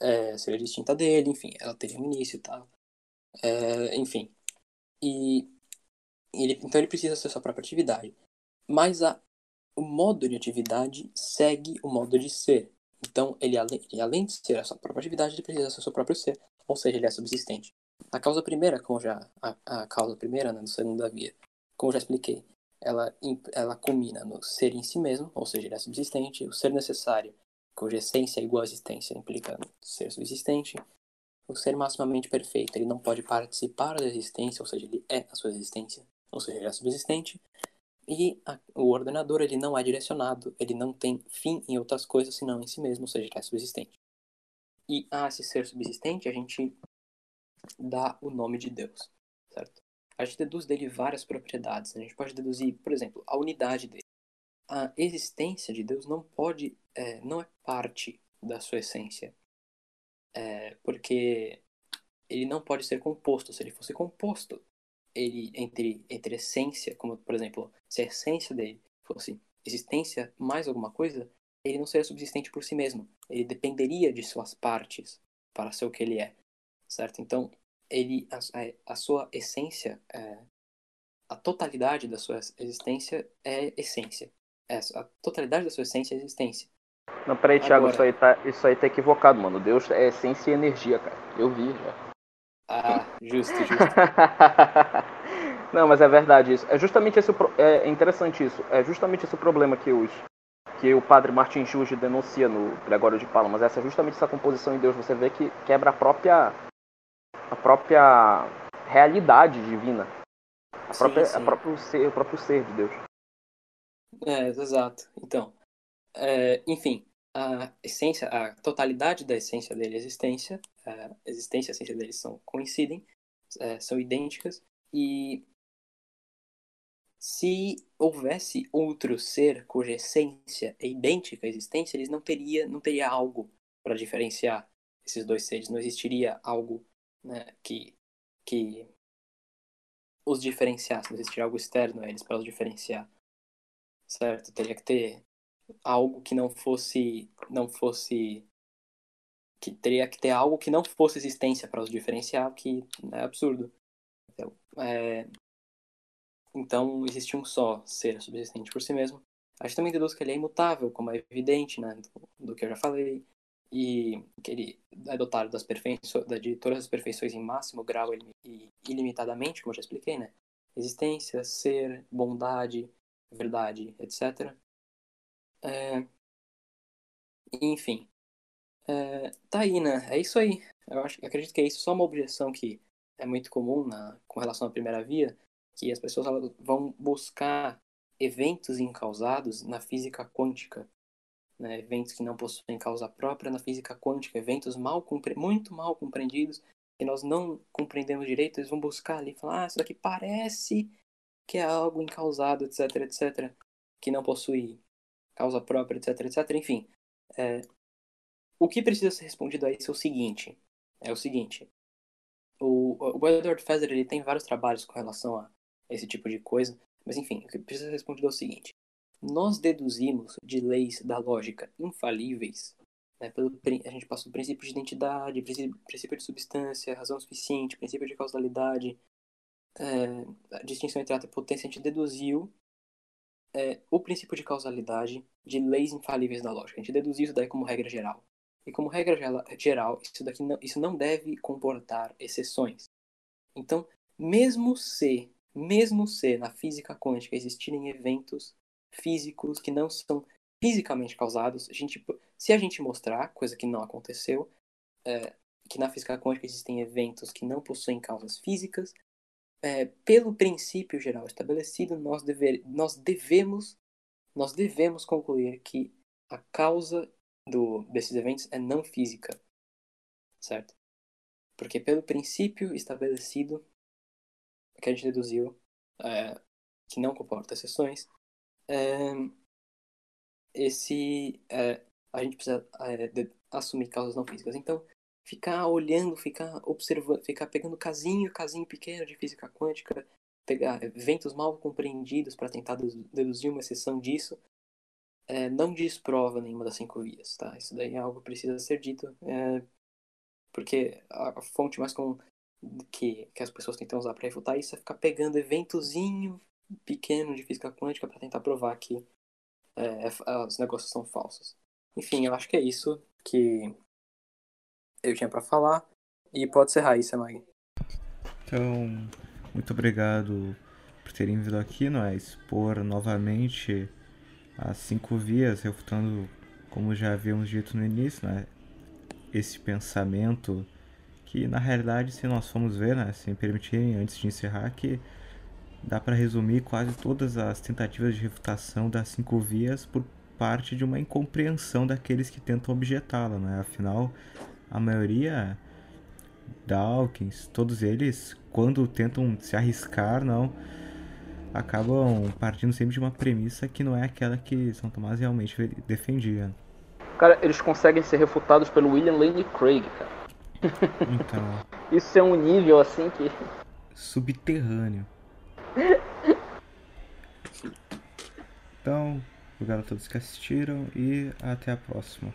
é, seria distinta dele, enfim, ela teria um início e tal. É, enfim. E ele, então ele precisa ser sua própria atividade. Mas a, o modo de atividade segue o modo de ser. Então, ele além, ele, além de ser a sua própria atividade, ele precisa ser o seu próprio ser. Ou seja, ele é subsistente. A causa primeira, como já. A, a causa primeira, né, do segundo via, como já expliquei, ela, ela culmina no ser em si mesmo, ou seja, ele é subsistente, o ser necessário, cuja essência é igual à existência, implica ser subsistente, o ser maximamente perfeito, ele não pode participar da existência, ou seja, ele é a sua existência, ou seja, ele é subsistente, e a, o ordenador, ele não é direcionado, ele não tem fim em outras coisas senão em si mesmo, ou seja, ele é subsistente. E a esse ser subsistente, a gente dá o nome de Deus, certo? a gente deduz dele várias propriedades. A gente pode deduzir, por exemplo, a unidade dele. A existência de Deus não pode, é, não é parte da sua essência, é, porque ele não pode ser composto. Se ele fosse composto, ele entre entre essência, como por exemplo, se a essência dele fosse existência mais alguma coisa, ele não seria subsistente por si mesmo. Ele dependeria de suas partes para ser o que ele é, certo? Então, ele a, a sua essência, é, a totalidade da sua existência é essência. É, a totalidade da sua essência é existência. Não, peraí, Thiago, Agora... isso, aí tá, isso aí tá equivocado, mano. Deus é essência e energia, cara. Eu vi já. Ah, justo, justo. Não, mas é verdade isso. É justamente esse é interessante isso. É justamente esse o problema que os que o padre Martin Juge denuncia no Gregório de Palamas. Essa é justamente essa composição em Deus. Você vê que quebra a própria a própria realidade divina. A própria, sim, sim. A próprio ser, o próprio ser de Deus. É, exato. Então, é, enfim, a essência, a totalidade da essência dele, a existência, a existência e a essência deles são coincidem, é, são idênticas. E se houvesse outro ser cuja essência é idêntica à existência, eles não teria não teria algo para diferenciar esses dois seres, não existiria algo né, que, que os diferenciasse, não existir algo externo a eles para os diferenciar, certo? Teria que ter algo que não fosse, não fosse, que teria que ter algo que não fosse existência para os diferenciar, que é absurdo. Então, é, então existe um só ser subsistente por si mesmo. A gente também deduz que ele é imutável, como é evidente, né, do, do que eu já falei e que ele é dotado das perfeições, de todas as perfeições em máximo grau e ilimitadamente, como eu já expliquei, né? Existência, ser, bondade, verdade, etc. É... Enfim. É... Tá aí, né? É isso aí. Eu acho, acredito que é isso. Só uma objeção que é muito comum na, com relação à primeira via que as pessoas vão buscar eventos incausados na física quântica, né? eventos que não possuem causa própria na física quântica, eventos mal muito mal compreendidos que nós não compreendemos direito, eles vão buscar ali e falar, ah, isso daqui parece que é algo incausado, etc, etc, que não possui causa própria, etc, etc, enfim. É, o que precisa ser respondido a isso é o seguinte, é o seguinte, o, o Edward Feather ele tem vários trabalhos com relação a esse tipo de coisa, mas enfim, o que precisa ser respondido é o seguinte, nós deduzimos de leis da lógica infalíveis né, pelo, a gente passa do princípio de identidade, princípio, princípio de substância, razão suficiente, princípio de causalidade, é, a distinção entre ato e potência, a gente deduziu é, o princípio de causalidade de leis infalíveis da lógica. A gente deduziu isso daí como regra geral. E como regra geral, isso, daqui não, isso não deve comportar exceções. Então, mesmo se, mesmo se na física quântica existirem eventos físicos que não são fisicamente causados, a gente, se a gente mostrar, coisa que não aconteceu, é, que na física quântica existem eventos que não possuem causas físicas, é, pelo princípio geral estabelecido, nós, dever, nós devemos nós devemos concluir que a causa do, desses eventos é não física, certo? Porque pelo princípio estabelecido que a gente deduziu, é, que não comporta exceções, é, esse é, a gente precisa é, de, assumir causas não físicas. Então, ficar olhando, ficar observando, ficar pegando casinho, casinho pequeno de física quântica, pegar eventos mal compreendidos para tentar deduzir uma exceção disso, é, não desprova nenhuma das cinco vias, tá? Isso daí é algo que precisa ser dito, é, porque a fonte mais comum que, que as pessoas tentam usar para refutar isso é ficar pegando eventozinho pequeno de física quântica para tentar provar que é, é, os negócios são falsos. Enfim, eu acho que é isso que eu tinha para falar. E pode ser Raíssa, Mag. Então, muito obrigado por terem vindo aqui, não é? Expor novamente as cinco vias, refutando, como já havíamos dito no início, né? Esse pensamento que, na realidade, se nós formos ver, né? Se me permitirem, antes de encerrar, que dá para resumir quase todas as tentativas de refutação das cinco vias por parte de uma incompreensão daqueles que tentam objetá-la, né? Afinal, a maioria Dawkins, todos eles, quando tentam se arriscar, não acabam partindo sempre de uma premissa que não é aquela que São Tomás realmente defendia. Cara, eles conseguem ser refutados pelo William Lane Craig, cara. Então. Isso é um nível assim que. Subterrâneo. Então, obrigado a todos que assistiram e até a próxima.